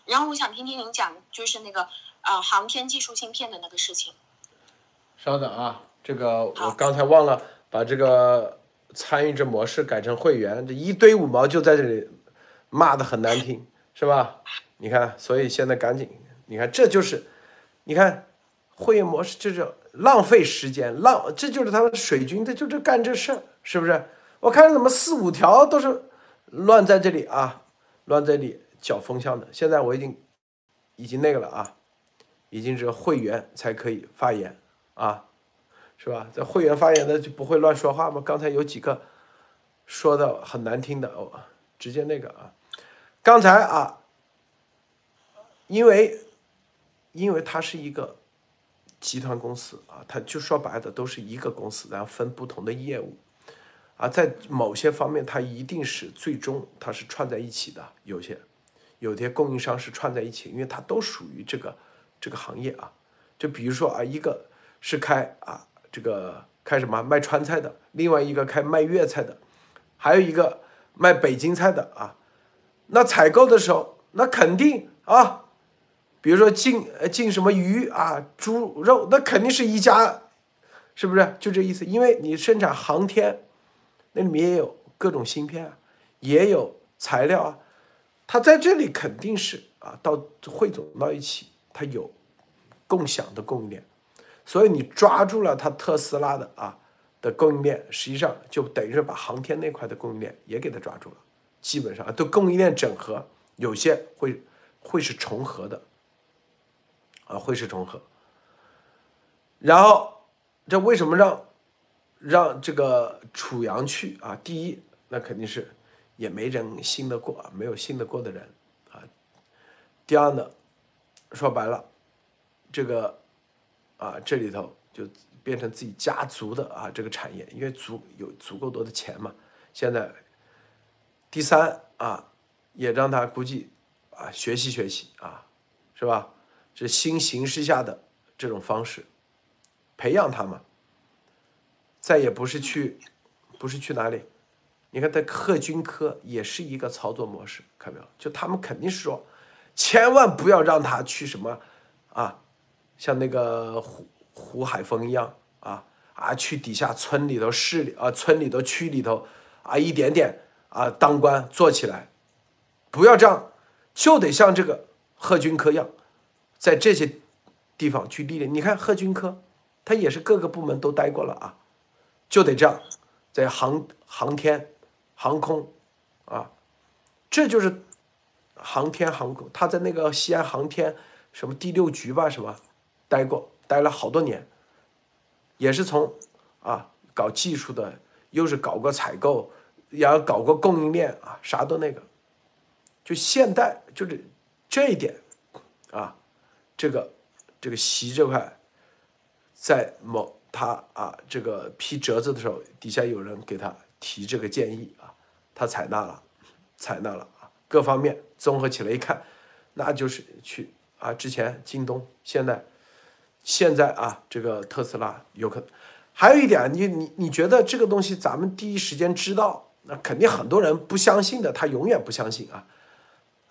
然后我想听听您讲，就是那个呃航天技术芯片的那个事情。稍等啊，这个我刚才忘了把这个参与者模式改成会员，这一堆五毛就在这里骂的很难听，是吧？你看，所以现在赶紧，你看这就是，你看会员模式就是浪费时间，浪这就是他们水军，他就是干这事儿，是不是？我看怎么四五条都是乱在这里啊，乱在这里搅风向的。现在我已经已经那个了啊，已经是会员才可以发言。啊，是吧？这会员发言的就不会乱说话吗？刚才有几个说的很难听的哦，直接那个啊，刚才啊，因为因为它是一个集团公司啊，它就说白的都是一个公司，然后分不同的业务啊，在某些方面它一定是最终它是串在一起的，有些有些供应商是串在一起，因为它都属于这个这个行业啊，就比如说啊一个。是开啊，这个开什么卖川菜的，另外一个开卖粤菜的，还有一个卖北京菜的啊。那采购的时候，那肯定啊，比如说进进什么鱼啊、猪肉，那肯定是一家，是不是？就这意思。因为你生产航天，那里面也有各种芯片啊，也有材料啊，它在这里肯定是啊，到汇总到一起，它有共享的供应链。所以你抓住了它特斯拉的啊的供应链，实际上就等于是把航天那块的供应链也给它抓住了，基本上都供应链整合，有些会会是重合的，啊会是重合。然后这为什么让让这个楚阳去啊？第一，那肯定是也没人信得过，没有信得过的人啊。第二呢，说白了，这个。啊，这里头就变成自己家族的啊这个产业，因为足有足够多的钱嘛。现在第三啊，也让他估计啊学习学习啊，是吧？这新形势下的这种方式，培养他嘛。再也不是去，不是去哪里？你看在贺军科也是一个操作模式，看到没有？就他们肯定是说，千万不要让他去什么啊。像那个胡胡海峰一样啊啊，去底下村里头、市里啊、村里头、区里头啊，一点点啊当官做起来，不要这样，就得像这个贺军科一样，在这些地方去历练。你看贺军科，他也是各个部门都待过了啊，就得这样，在航航天、航空啊，这就是航天航空。他在那个西安航天什么第六局吧，什么。待过，待了好多年，也是从啊搞技术的，又是搞过采购，然后搞过供应链啊，啥都那个，就现代就是这一点啊，这个这个习这块，在某他啊这个批折子的时候，底下有人给他提这个建议啊，他采纳了，采纳了啊，各方面综合起来一看，那就是去啊之前京东现在。现在啊，这个特斯拉有可能，还有一点，你你你觉得这个东西咱们第一时间知道，那肯定很多人不相信的，他永远不相信啊，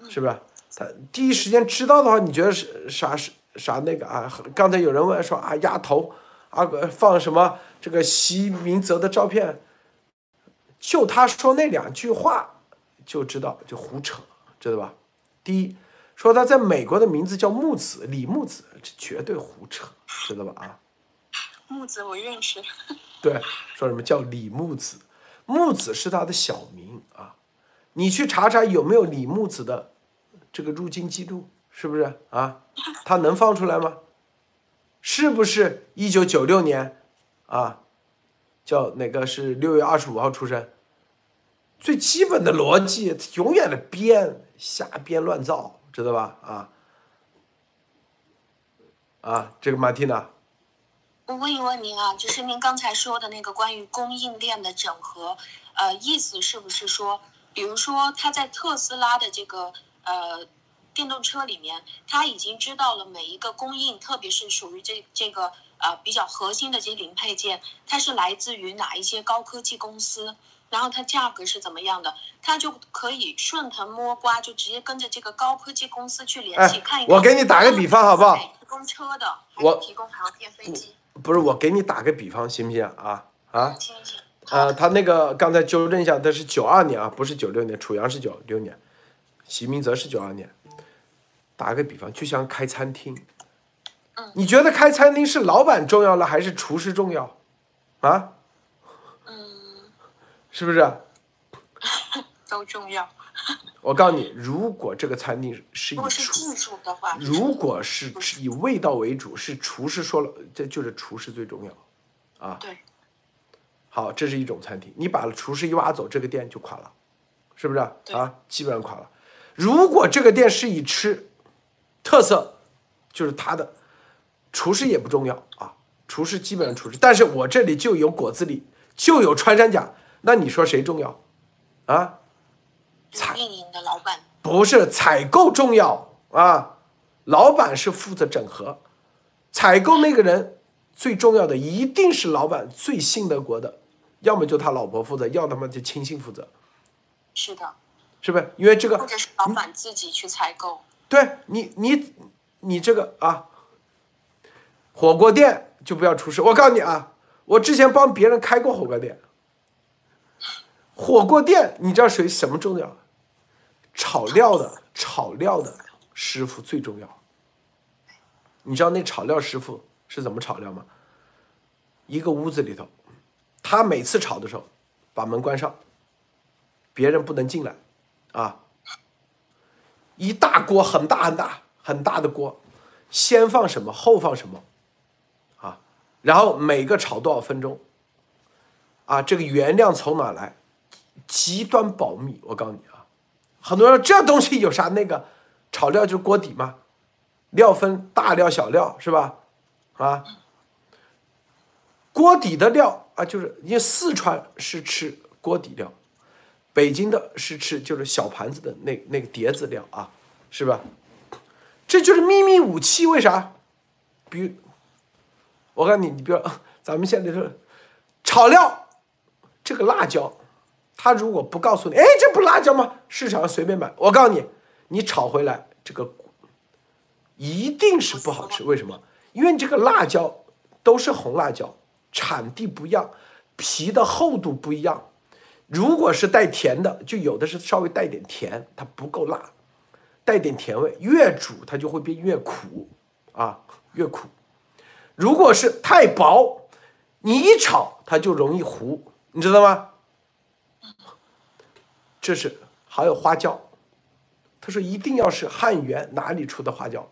是不是？他第一时间知道的话，你觉得是啥是啥那个啊？刚才有人问说啊，压头啊，放什么这个习明泽的照片，就他说那两句话就知道就胡扯，知道吧？第一。说他在美国的名字叫木子，李木子，这绝对胡扯，知道吧？啊，木子我认识。对，说什么叫李木子？木子是他的小名啊。你去查查有没有李木子的这个入境记录，是不是啊？他能放出来吗？是不是一九九六年啊，叫哪个是六月二十五号出生？最基本的逻辑，永远的编，瞎编乱造，知道吧？啊啊，这个马蒂娜，我问一问您啊，就是您刚才说的那个关于供应链的整合，呃，意思是不是说，比如说他在特斯拉的这个呃电动车里面，他已经知道了每一个供应，特别是属于这这个呃比较核心的这些零配件，它是来自于哪一些高科技公司，然后它价格是怎么样的，他就可以顺藤摸瓜，就直接跟着这个高科技公司去联系，哎看一看。我给你打个比方好不好？提供车的，我提供航天飞机？不是我给你打个比方行不行啊？啊，行行。呃，他那个刚才纠正一下，他是九二年啊，不是九六年，楚阳是九六年，席明泽是九二年。打个比方，就像开餐厅，你觉得开餐厅是老板重要了，还是厨师重要？啊，嗯，是不是？都重要。我告诉你，如果这个餐厅是以如果是以味道为主，是厨师说了，这就是厨师最重要。啊对，好，这是一种餐厅，你把厨师一挖走，这个店就垮了，是不是啊？啊，基本上垮了。如果这个店是以吃特色，就是它的厨师也不重要啊，厨师基本上厨师，但是我这里就有果子狸，就有穿山甲，那你说谁重要啊？采运营的老板不是采购重要啊，老板是负责整合，采购那个人最重要的一定是老板最信得过的，要么就他老婆负责，要他妈就亲信负责，是的，是不是？因为这个或者是老板自己去采购。对你你你这个啊，火锅店就不要出事。我告诉你啊，我之前帮别人开过火锅店，火锅店你知道谁什么重要？炒料的炒料的师傅最重要。你知道那炒料师傅是怎么炒料吗？一个屋子里头，他每次炒的时候把门关上，别人不能进来，啊，一大锅很大很大很大的锅，先放什么后放什么，啊，然后每个炒多少分钟，啊，这个原料从哪来，极端保密。我告诉你啊，很多人说这东西有啥那个，炒料就是锅底嘛，料分大料小料是吧？啊，锅底的料啊，就是因为四川是吃锅底料。北京的是吃就是小盘子的那那个碟子料啊，是吧？这就是秘密武器，为啥？比如，我告诉你，你比如咱们现在说炒料，这个辣椒，他如果不告诉你，哎，这不辣椒吗？市场上随便买，我告诉你，你炒回来这个一定是不好吃，为什么？因为这个辣椒都是红辣椒，产地不一样，皮的厚度不一样。如果是带甜的，就有的是稍微带点甜，它不够辣，带点甜味，越煮它就会变越苦，啊，越苦。如果是太薄，你一炒它就容易糊，你知道吗？这是还有花椒，他说一定要是汉源哪里出的花椒，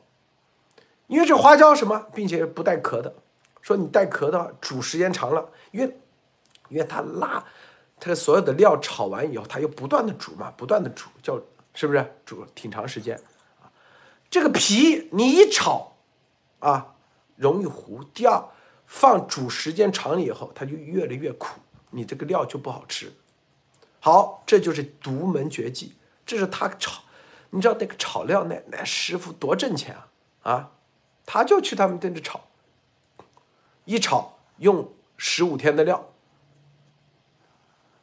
因为这花椒什么，并且不带壳的，说你带壳的煮时间长了，因为因为它辣。它所有的料炒完以后，它又不断的煮嘛，不断的煮，叫是不是煮挺长时间啊？这个皮你一炒啊，容易糊。第二，放煮时间长了以后，它就越来越苦，你这个料就不好吃。好，这就是独门绝技，这是他炒，你知道那个炒料那那师傅多挣钱啊啊，他就去他们店里炒，一炒用十五天的料。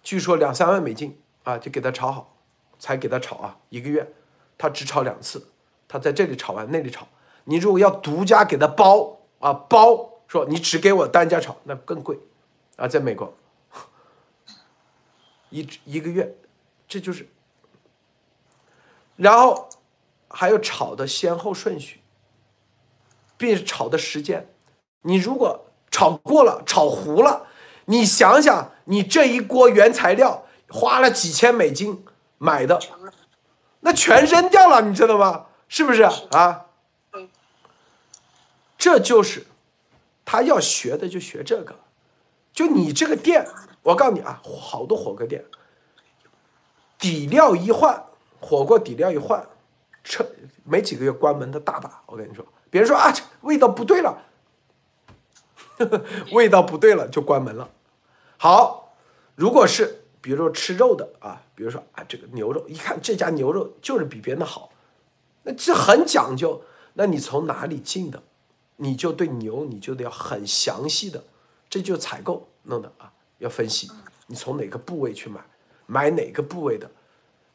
据说两三万美金啊，就给他炒好，才给他炒啊，一个月，他只炒两次，他在这里炒完那里炒。你如果要独家给他包啊包，说你只给我单家炒，那更贵，啊，在美国，一一个月，这就是。然后还有炒的先后顺序，并且炒的时间，你如果炒过了，炒糊了。你想想，你这一锅原材料花了几千美金买的，那全扔掉了，你知道吗？是不是啊？这就是他要学的，就学这个。就你这个店，我告诉你啊，好多火锅店，底料一换，火锅底料一换，这没几个月关门的大把。我跟你说，别人说啊，味道不对了，味道不对了就关门了。好，如果是比如说吃肉的啊，比如说啊这个牛肉，一看这家牛肉就是比别人的好，那这很讲究。那你从哪里进的，你就对牛你就得要很详细的，这就采购弄的啊，要分析你从哪个部位去买，买哪个部位的，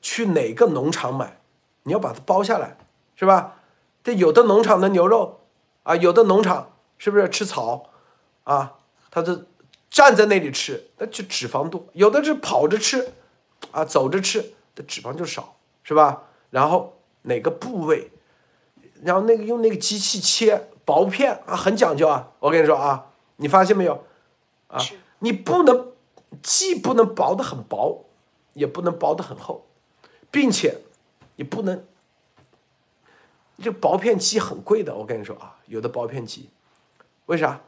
去哪个农场买，你要把它包下来，是吧？这有的农场的牛肉啊，有的农场是不是吃草啊？它这站在那里吃，那就脂肪多；有的是跑着吃，啊，走着吃，的脂肪就少，是吧？然后哪个部位？然后那个用那个机器切薄片啊，很讲究啊！我跟你说啊，你发现没有？啊，你不能既不能薄得很薄，也不能薄得很厚，并且你不能这薄片机很贵的。我跟你说啊，有的薄片机，为啥？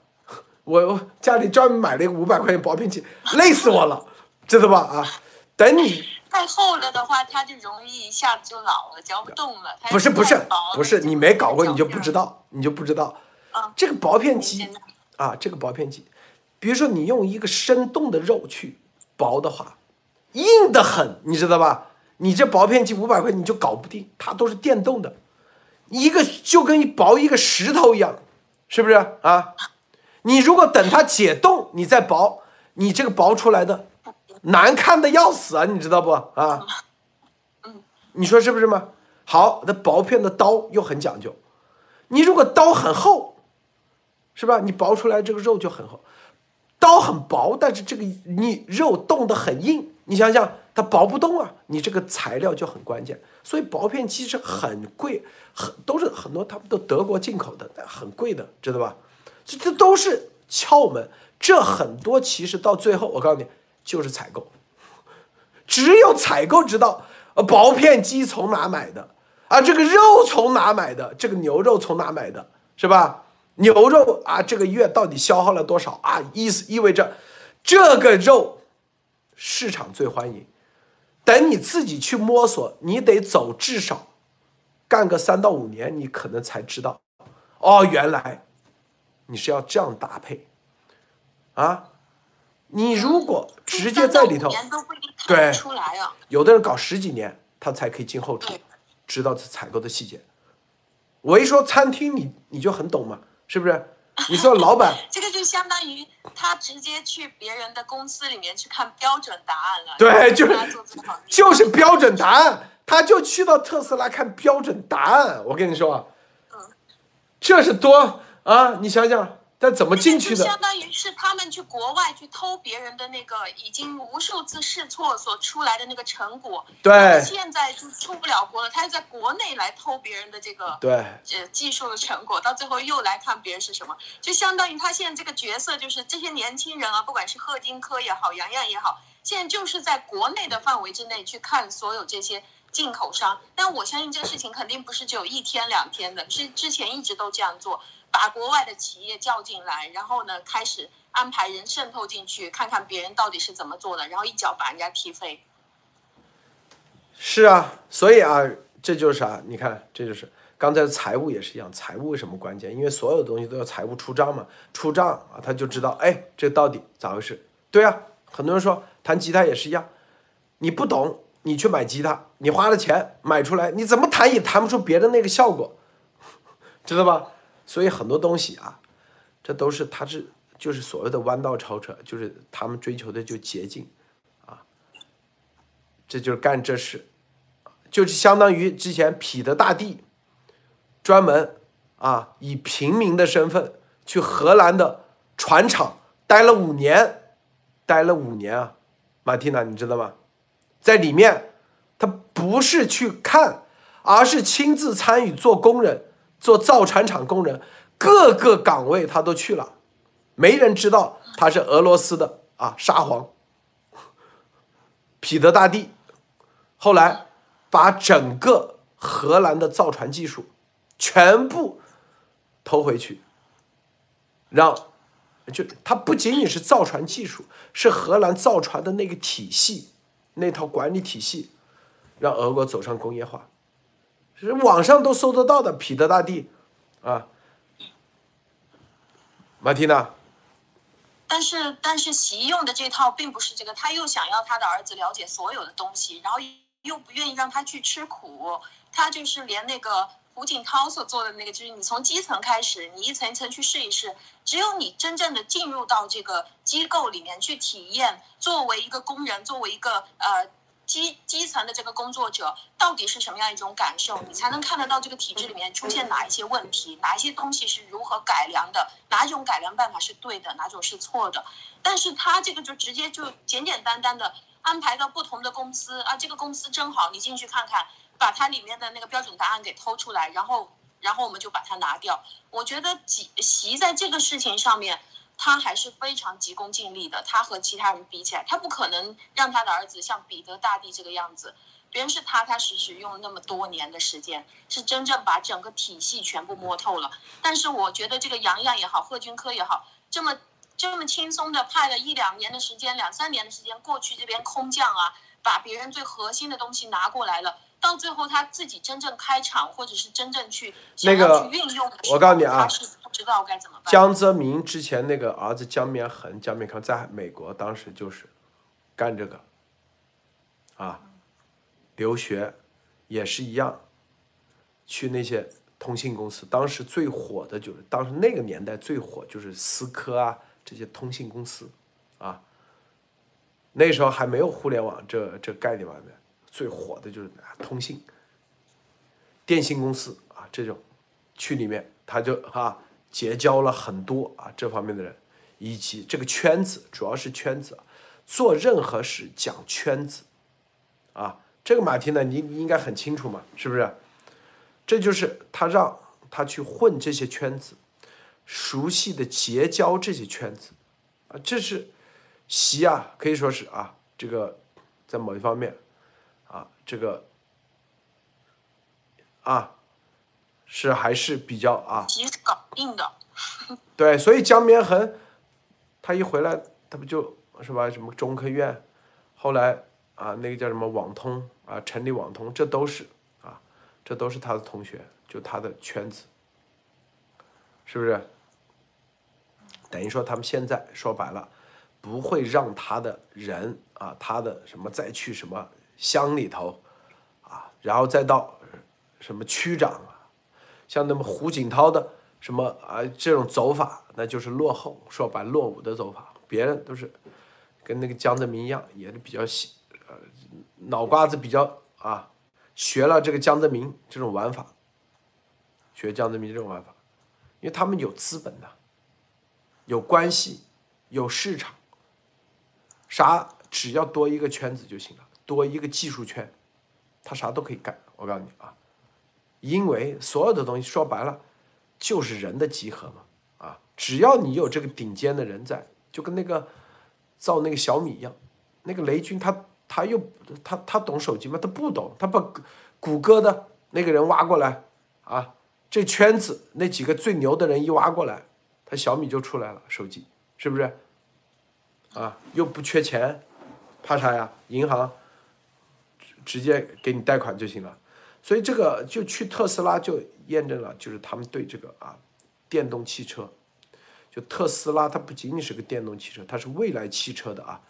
我家里专门买了一个五百块钱薄片机，累死我了，知道吧？啊，等你。太厚了的话，它就容易一下子就老了，嚼不动了。不是不是不是，你没搞过你就不知道，你就不知道。啊，这个薄片机啊，这个薄片机，比如说你用一个生冻的肉去薄的话，硬的很，你知道吧？你这薄片机五百块你就搞不定，它都是电动的，一个就跟薄一个石头一样，是不是啊？你如果等它解冻，你再薄，你这个薄出来的。难看的要死啊，你知道不啊？你说是不是吗？好，那薄片的刀又很讲究，你如果刀很厚，是吧？你薄出来这个肉就很厚，刀很薄，但是这个你肉冻得很硬，你想想它薄不动啊，你这个材料就很关键。所以薄片机是很贵，很都是很多他们都德国进口的，很贵的，知道吧？这这都是窍门，这很多其实到最后，我告诉你。就是采购，只有采购知道，呃，薄片机从哪买的啊？这个肉从哪买的？这个牛肉从哪买的？是吧？牛肉啊，这个月到底消耗了多少啊？意思意味着，这个肉市场最欢迎。等你自己去摸索，你得走至少干个三到五年，你可能才知道，哦，原来你是要这样搭配啊。你如果直接在里头，对，有的人搞十几年，他才可以进后厨，知道这采购的细节。我一说餐厅，你你就很懂嘛，是不是？你说老板，这个就相当于他直接去别人的公司里面去看标准答案了。对，就是就是标准答案，他就去到特斯拉看标准答案。我跟你说，嗯，这是多啊！你想想。那怎么进去的？相当于是他们去国外去偷别人的那个已经无数次试错所出来的那个成果。对。现在就出不了国了，他就在国内来偷别人的这个对呃技术的成果，到最后又来看别人是什么，就相当于他现在这个角色就是这些年轻人啊，不管是贺金科也好，杨洋也好，现在就是在国内的范围之内去看所有这些进口商。但我相信这个事情肯定不是只有一天两天的，是之前一直都这样做。把国外的企业叫进来，然后呢，开始安排人渗透进去，看看别人到底是怎么做的，然后一脚把人家踢飞。是啊，所以啊，这就是啥？你看，这就是刚才财务也是一样，财务为什么关键？因为所有东西都要财务出账嘛，出账啊，他就知道，哎，这到底咋回事？对啊，很多人说弹吉他也是一样，你不懂，你去买吉他，你花了钱买出来，你怎么弹也弹不出别的那个效果，知道吧？所以很多东西啊，这都是他是就是所谓的弯道超车，就是他们追求的就捷径，啊，这就是干这事，就是相当于之前彼得大帝专门啊以平民的身份去荷兰的船厂待了五年，待了五年啊，马蒂娜你知道吗？在里面他不是去看，而是亲自参与做工人。做造船厂工人，各个岗位他都去了，没人知道他是俄罗斯的啊沙皇。彼得大帝，后来把整个荷兰的造船技术全部偷回去，让就它不仅仅是造船技术，是荷兰造船的那个体系，那套管理体系，让俄国走上工业化，网上都搜得到的。彼得大帝，啊，马蒂娜，但是但是习用的这套并不是这个，他又想要他的儿子了解所有的东西，然后又不愿意让他去吃苦，他就是连那个。胡锦涛所做的那个，就是你从基层开始，你一层一层去试一试。只有你真正的进入到这个机构里面去体验，作为一个工人，作为一个呃基基层的这个工作者，到底是什么样一种感受，你才能看得到这个体制里面出现哪一些问题，哪一些东西是如何改良的，哪种改良办法是对的，哪种是错的。但是他这个就直接就简简单单的安排到不同的公司啊，这个公司真好，你进去看看。把它里面的那个标准答案给偷出来，然后，然后我们就把它拿掉。我觉得习习在这个事情上面，他还是非常急功近利的。他和其他人比起来，他不可能让他的儿子像彼得大帝这个样子。别人是踏踏实实用了那么多年的时间，是真正把整个体系全部摸透了。但是我觉得这个杨洋也好，贺军科也好，这么这么轻松的派了一两年的时间，两三年的时间过去这边空降啊，把别人最核心的东西拿过来了。到最后他自己真正开场，或者是真正去那个运用的我告诉你啊，他是不知道该怎么办。江泽民之前那个儿子江绵恒、江绵康在美国当时就是干这个啊，留学也是一样，去那些通信公司。当时最火的就是当时那个年代最火就是思科啊这些通信公司啊，那时候还没有互联网这这概念嘛。最火的就是通信、电信公司啊，这种去里面他就啊结交了很多啊这方面的人，以及这个圈子主要是圈子，做任何事讲圈子啊。这个马蹄呢，你你应该很清楚嘛，是不是？这就是他让他去混这些圈子，熟悉的结交这些圈子啊，这是习啊，可以说是啊，这个在某一方面。啊，这个啊，是还是比较啊，及时搞定的。对，所以江绵恒他一回来，他不就是吧？什么中科院，后来啊，那个叫什么网通啊，成立网通，这都是啊，这都是他的同学，就他的圈子，是不是？等于说他们现在说白了，不会让他的人啊，他的什么再去什么。乡里头，啊，然后再到什么区长啊，像那么胡锦涛的什么啊这种走法，那就是落后，说白落伍的走法。别人都是跟那个江泽民一样，也是比较喜，呃，脑瓜子比较啊，学了这个江泽民这种玩法，学江泽民这种玩法，因为他们有资本的，有关系，有市场，啥只要多一个圈子就行了。多一个技术圈，他啥都可以干。我告诉你啊，因为所有的东西说白了就是人的集合嘛。啊，只要你有这个顶尖的人在，就跟那个造那个小米一样，那个雷军他他又他他懂手机吗？他不懂，他把谷歌的那个人挖过来啊，这圈子那几个最牛的人一挖过来，他小米就出来了，手机是不是？啊，又不缺钱，怕啥呀？银行。直接给你贷款就行了，所以这个就去特斯拉就验证了，就是他们对这个啊电动汽车，就特斯拉它不仅仅是个电动汽车，它是未来汽车的啊，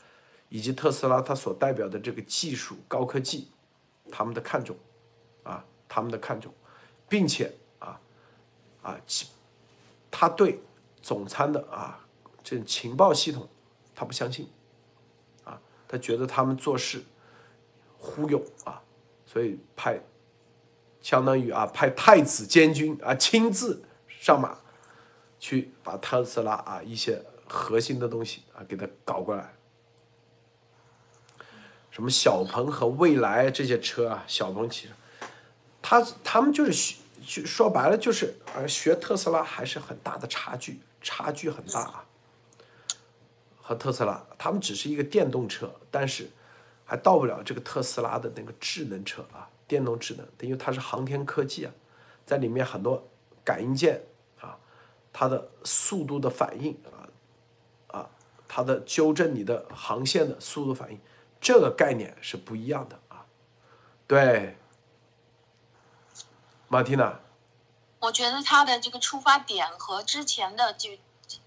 以及特斯拉它所代表的这个技术高科技，他们的看重，啊他们的看重，并且啊啊他对总参的啊这情报系统他不相信，啊他觉得他们做事。忽悠啊，所以派，相当于啊派太子监军啊亲自上马，去把特斯拉啊一些核心的东西啊给他搞过来。什么小鹏和蔚来这些车啊，小鹏汽车，他他们就是学，说白了就是啊学特斯拉还是很大的差距，差距很大啊。和特斯拉，他们只是一个电动车，但是。还到不了这个特斯拉的那个智能车啊，电动智能，因为它是航天科技啊，在里面很多感应件啊，它的速度的反应啊，啊它的纠正你的航线的速度反应，这个概念是不一样的啊。对，马蒂娜，我觉得他的这个出发点和之前的这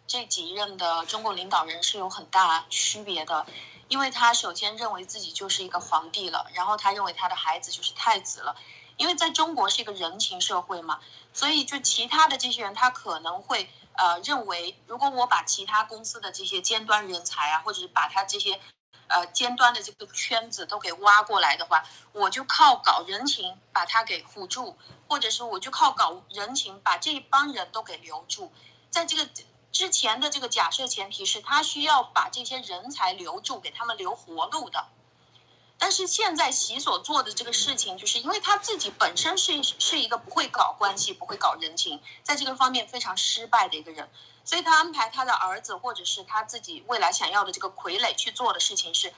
这几任的中国领导人是有很大区别的，因为他首先认为自己就是一个皇帝了，然后他认为他的孩子就是太子了，因为在中国是一个人情社会嘛，所以就其他的这些人他可能会呃认为，如果我把其他公司的这些尖端人才啊，或者是把他这些呃尖端的这个圈子都给挖过来的话，我就靠搞人情把他给唬住，或者是我就靠搞人情把这一帮人都给留住，在这个。之前的这个假设前提是他需要把这些人才留住，给他们留活路的。但是现在习所做的这个事情，就是因为他自己本身是是一个不会搞关系、不会搞人情，在这个方面非常失败的一个人，所以他安排他的儿子或者是他自己未来想要的这个傀儡去做的事情是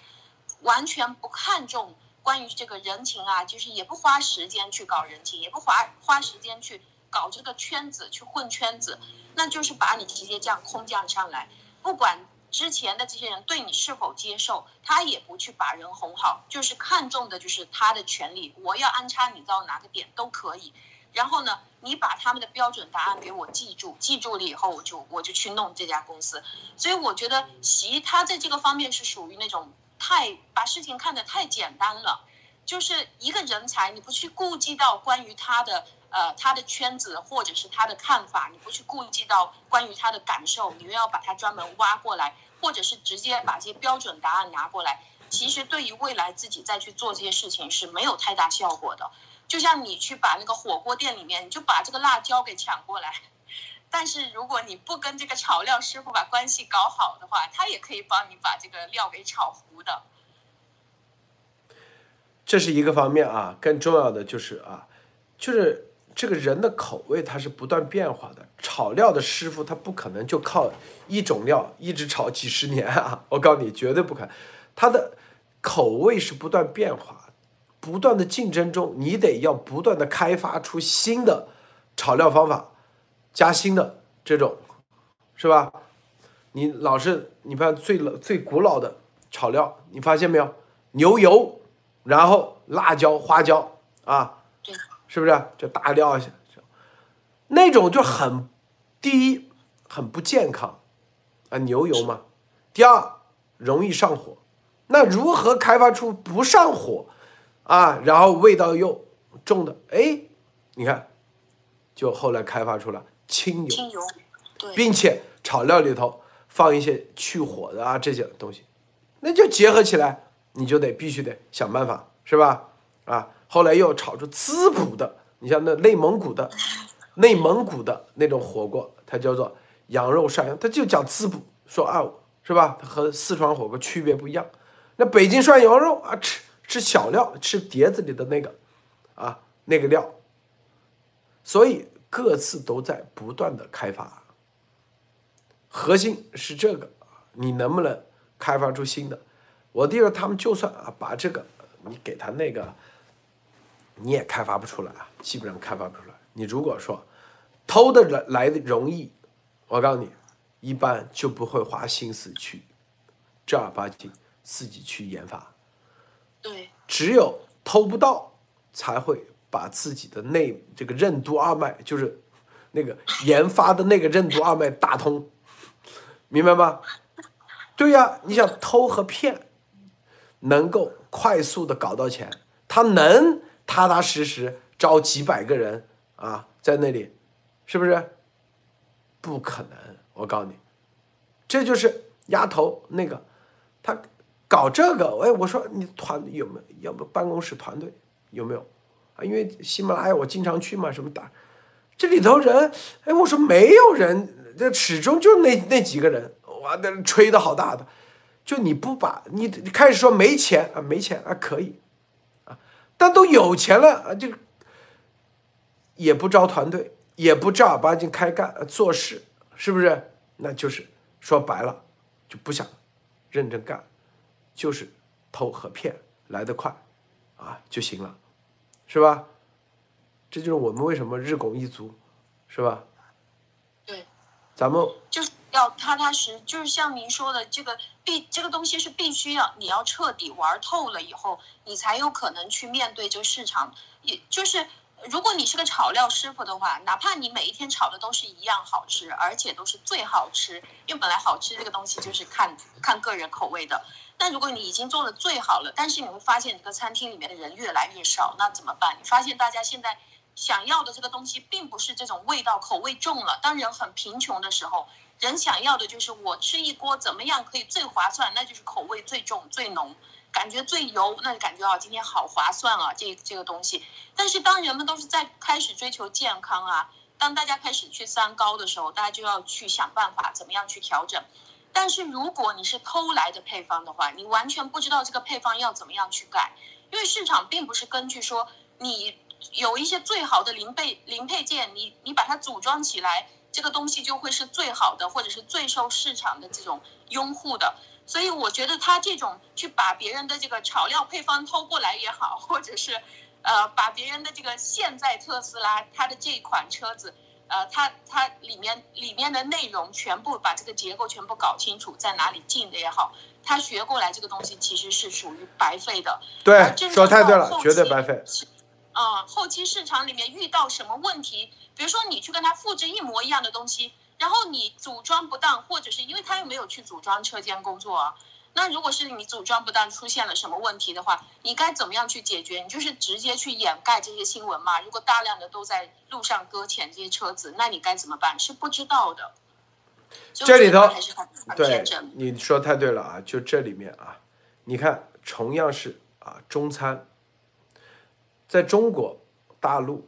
完全不看重关于这个人情啊，就是也不花时间去搞人情，也不花花时间去搞这个圈子去混圈子。那就是把你直接这样空降上来，不管之前的这些人对你是否接受，他也不去把人哄好，就是看重的就是他的权利，我要安插你到哪个点都可以。然后呢，你把他们的标准答案给我记住，记住了以后，我就我就去弄这家公司。所以我觉得习他在这个方面是属于那种太把事情看得太简单了，就是一个人才，你不去顾及到关于他的。呃，他的圈子或者是他的看法，你不去顾及到关于他的感受，你又要把他专门挖过来，或者是直接把这些标准答案拿过来，其实对于未来自己再去做这些事情是没有太大效果的。就像你去把那个火锅店里面，你就把这个辣椒给抢过来，但是如果你不跟这个炒料师傅把关系搞好的话，他也可以帮你把这个料给炒糊的。这是一个方面啊，更重要的就是啊，就是。这个人的口味它是不断变化的，炒料的师傅他不可能就靠一种料一直炒几十年啊！我告诉你，绝对不可能。他的口味是不断变化，不断的竞争中，你得要不断的开发出新的炒料方法，加新的这种，是吧？你老是你看最老最古老的炒料，你发现没有？牛油，然后辣椒、花椒啊。是不是就大料下，那种就很，第一很不健康，啊牛油嘛，第二容易上火，那如何开发出不上火，啊然后味道又重的？哎，你看，就后来开发出了清油，清油，对，并且炒料里头放一些去火的啊这些东西，那就结合起来，你就得必须得想办法，是吧？啊。后来又炒出滋补的，你像那内蒙古的，内蒙古的那种火锅，它叫做羊肉涮羊，它就讲滋补，说啊，是吧？它和四川火锅区别不一样。那北京涮羊肉啊，吃吃小料，吃碟子里的那个，啊，那个料。所以各自都在不断的开发，核心是这个，你能不能开发出新的？我弟说他们就算啊，把这个你给他那个。你也开发不出来啊，基本上开发不出来。你如果说偷的来来的容易，我告诉你，一般就不会花心思去正儿八经自己去研发。对，只有偷不到，才会把自己的内这个任督二脉，就是那个研发的那个任督二脉打通，明白吗？对呀，你想偷和骗，能够快速的搞到钱，他能。踏踏实实招几百个人啊，在那里，是不是？不可能！我告诉你，这就是丫头那个，他搞这个，哎，我说你团有没有？要不办公室团队有没有？啊，因为喜马拉雅我经常去嘛，什么打，这里头人，哎，我说没有人，这始终就那那几个人，哇，那吹的好大的，就你不把你你开始说没钱啊，没钱啊，可以。但都有钱了啊，就也不招团队，也不正儿八经开干做事，是不是？那就是说白了，就不想认真干，就是偷和骗来得快啊就行了，是吧？这就是我们为什么日拱一卒，是吧？对，咱们就是。要踏踏实，就是像您说的，这个必这个东西是必须要你要彻底玩透了以后，你才有可能去面对这个市场。也就是如果你是个炒料师傅的话，哪怕你每一天炒的都是一样好吃，而且都是最好吃，因为本来好吃这个东西就是看看个人口味的。但如果你已经做的最好了，但是你会发现这个餐厅里面的人越来越少，那怎么办？你发现大家现在。想要的这个东西并不是这种味道，口味重了。当人很贫穷的时候，人想要的就是我吃一锅怎么样可以最划算，那就是口味最重、最浓，感觉最油，那感觉啊，今天好划算啊，这这个东西。但是当人们都是在开始追求健康啊，当大家开始去三高的时候，大家就要去想办法怎么样去调整。但是如果你是偷来的配方的话，你完全不知道这个配方要怎么样去改，因为市场并不是根据说你。有一些最好的零配零配件，你你把它组装起来，这个东西就会是最好的，或者是最受市场的这种拥护的。所以我觉得他这种去把别人的这个炒料配方偷过来也好，或者是，呃，把别人的这个现在特斯拉它的这款车子，呃，它它里面里面的内容全部把这个结构全部搞清楚，在哪里进的也好，他学过来这个东西其实是属于白费的。对，说太对了，绝对白费。啊，后期市场里面遇到什么问题？比如说你去跟他复制一模一样的东西，然后你组装不当，或者是因为他又没有去组装车间工作啊，那如果是你组装不当出现了什么问题的话，你该怎么样去解决？你就是直接去掩盖这些新闻嘛？如果大量的都在路上搁浅这些车子，那你该怎么办？是不知道的。这里头对，你说太对了啊！就这里面啊，你看同样是啊中餐。在中国大陆啊，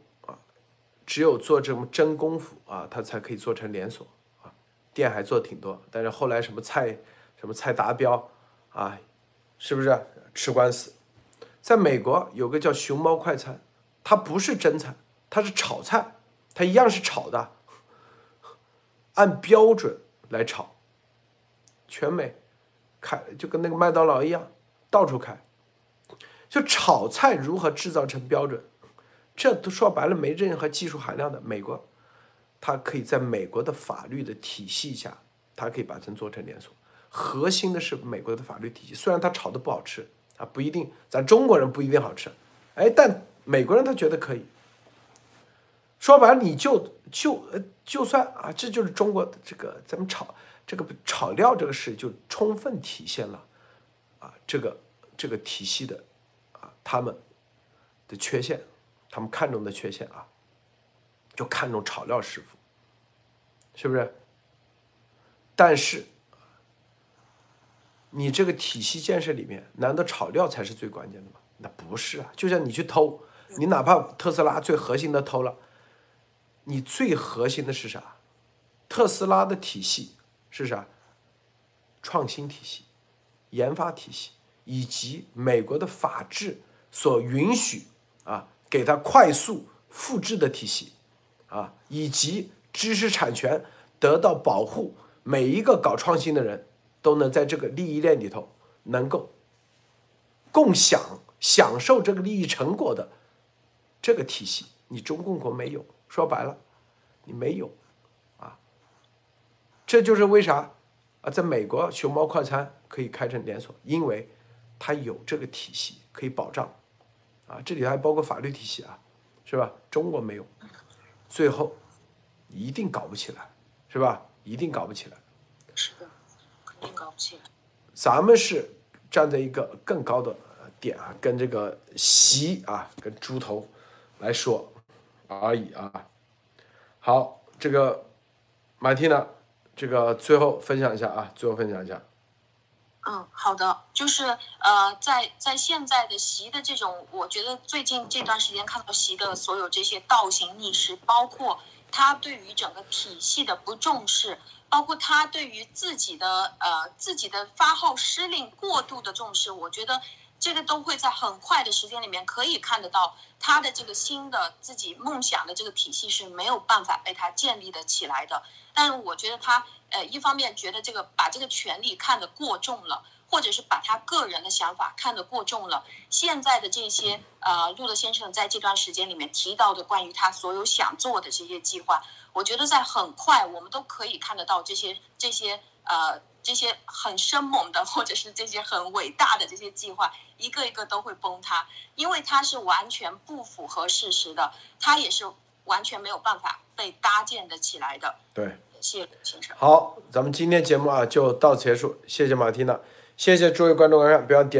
只有做这么真功夫啊，它才可以做成连锁啊，店还做挺多。但是后来什么菜什么菜达标啊，是不是吃官司？在美国有个叫熊猫快餐，它不是真菜，它是炒菜，它一样是炒的，按标准来炒，全美开就跟那个麦当劳一样，到处开。就炒菜如何制造成标准，这都说白了没任何技术含量的。美国，它可以在美国的法律的体系下，它可以把它做成连锁。核心的是美国的法律体系，虽然它炒的不好吃啊，不一定，咱中国人不一定好吃，哎，但美国人他觉得可以。说白了，你就就呃，就算啊，这就是中国的这个咱们炒这个炒料这个事，就充分体现了啊，这个这个体系的啊。他们的缺陷，他们看中的缺陷啊，就看中炒料师傅，是不是？但是，你这个体系建设里面，难道炒料才是最关键的吗？那不是啊！就像你去偷，你哪怕特斯拉最核心的偷了，你最核心的是啥？特斯拉的体系是啥？创新体系、研发体系以及美国的法治。所允许啊，给他快速复制的体系，啊，以及知识产权得到保护，每一个搞创新的人都能在这个利益链里头能够共享、享受这个利益成果的这个体系，你中共国没有，说白了，你没有，啊，这就是为啥啊，在美国熊猫快餐可以开成连锁，因为它有这个体系可以保障。啊，这里还包括法律体系啊，是吧？中国没有，最后一定搞不起来，是吧？一定搞不起来。是的，肯定搞不起来。咱们是站在一个更高的点啊，跟这个习啊，跟猪头来说而已啊。好，这个马蒂娜，这个最后分享一下啊，最后分享一下。嗯，好的，就是呃，在在现在的习的这种，我觉得最近这段时间看到习的所有这些倒行逆施，包括他对于整个体系的不重视，包括他对于自己的呃自己的发号施令过度的重视，我觉得这个都会在很快的时间里面可以看得到他的这个新的自己梦想的这个体系是没有办法被他建立的起来的。但是我觉得他。呃，一方面觉得这个把这个权力看得过重了，或者是把他个人的想法看得过重了。现在的这些呃，路德先生在这段时间里面提到的关于他所有想做的这些计划，我觉得在很快我们都可以看得到这些这些呃这些很生猛的，或者是这些很伟大的这些计划，一个一个都会崩塌，因为它是完全不符合事实的，它也是完全没有办法被搭建的起来的。对，谢谢先生。好，咱们今天节目啊就到此结束，谢谢马蒂娜，谢谢诸位观众观看，不要点。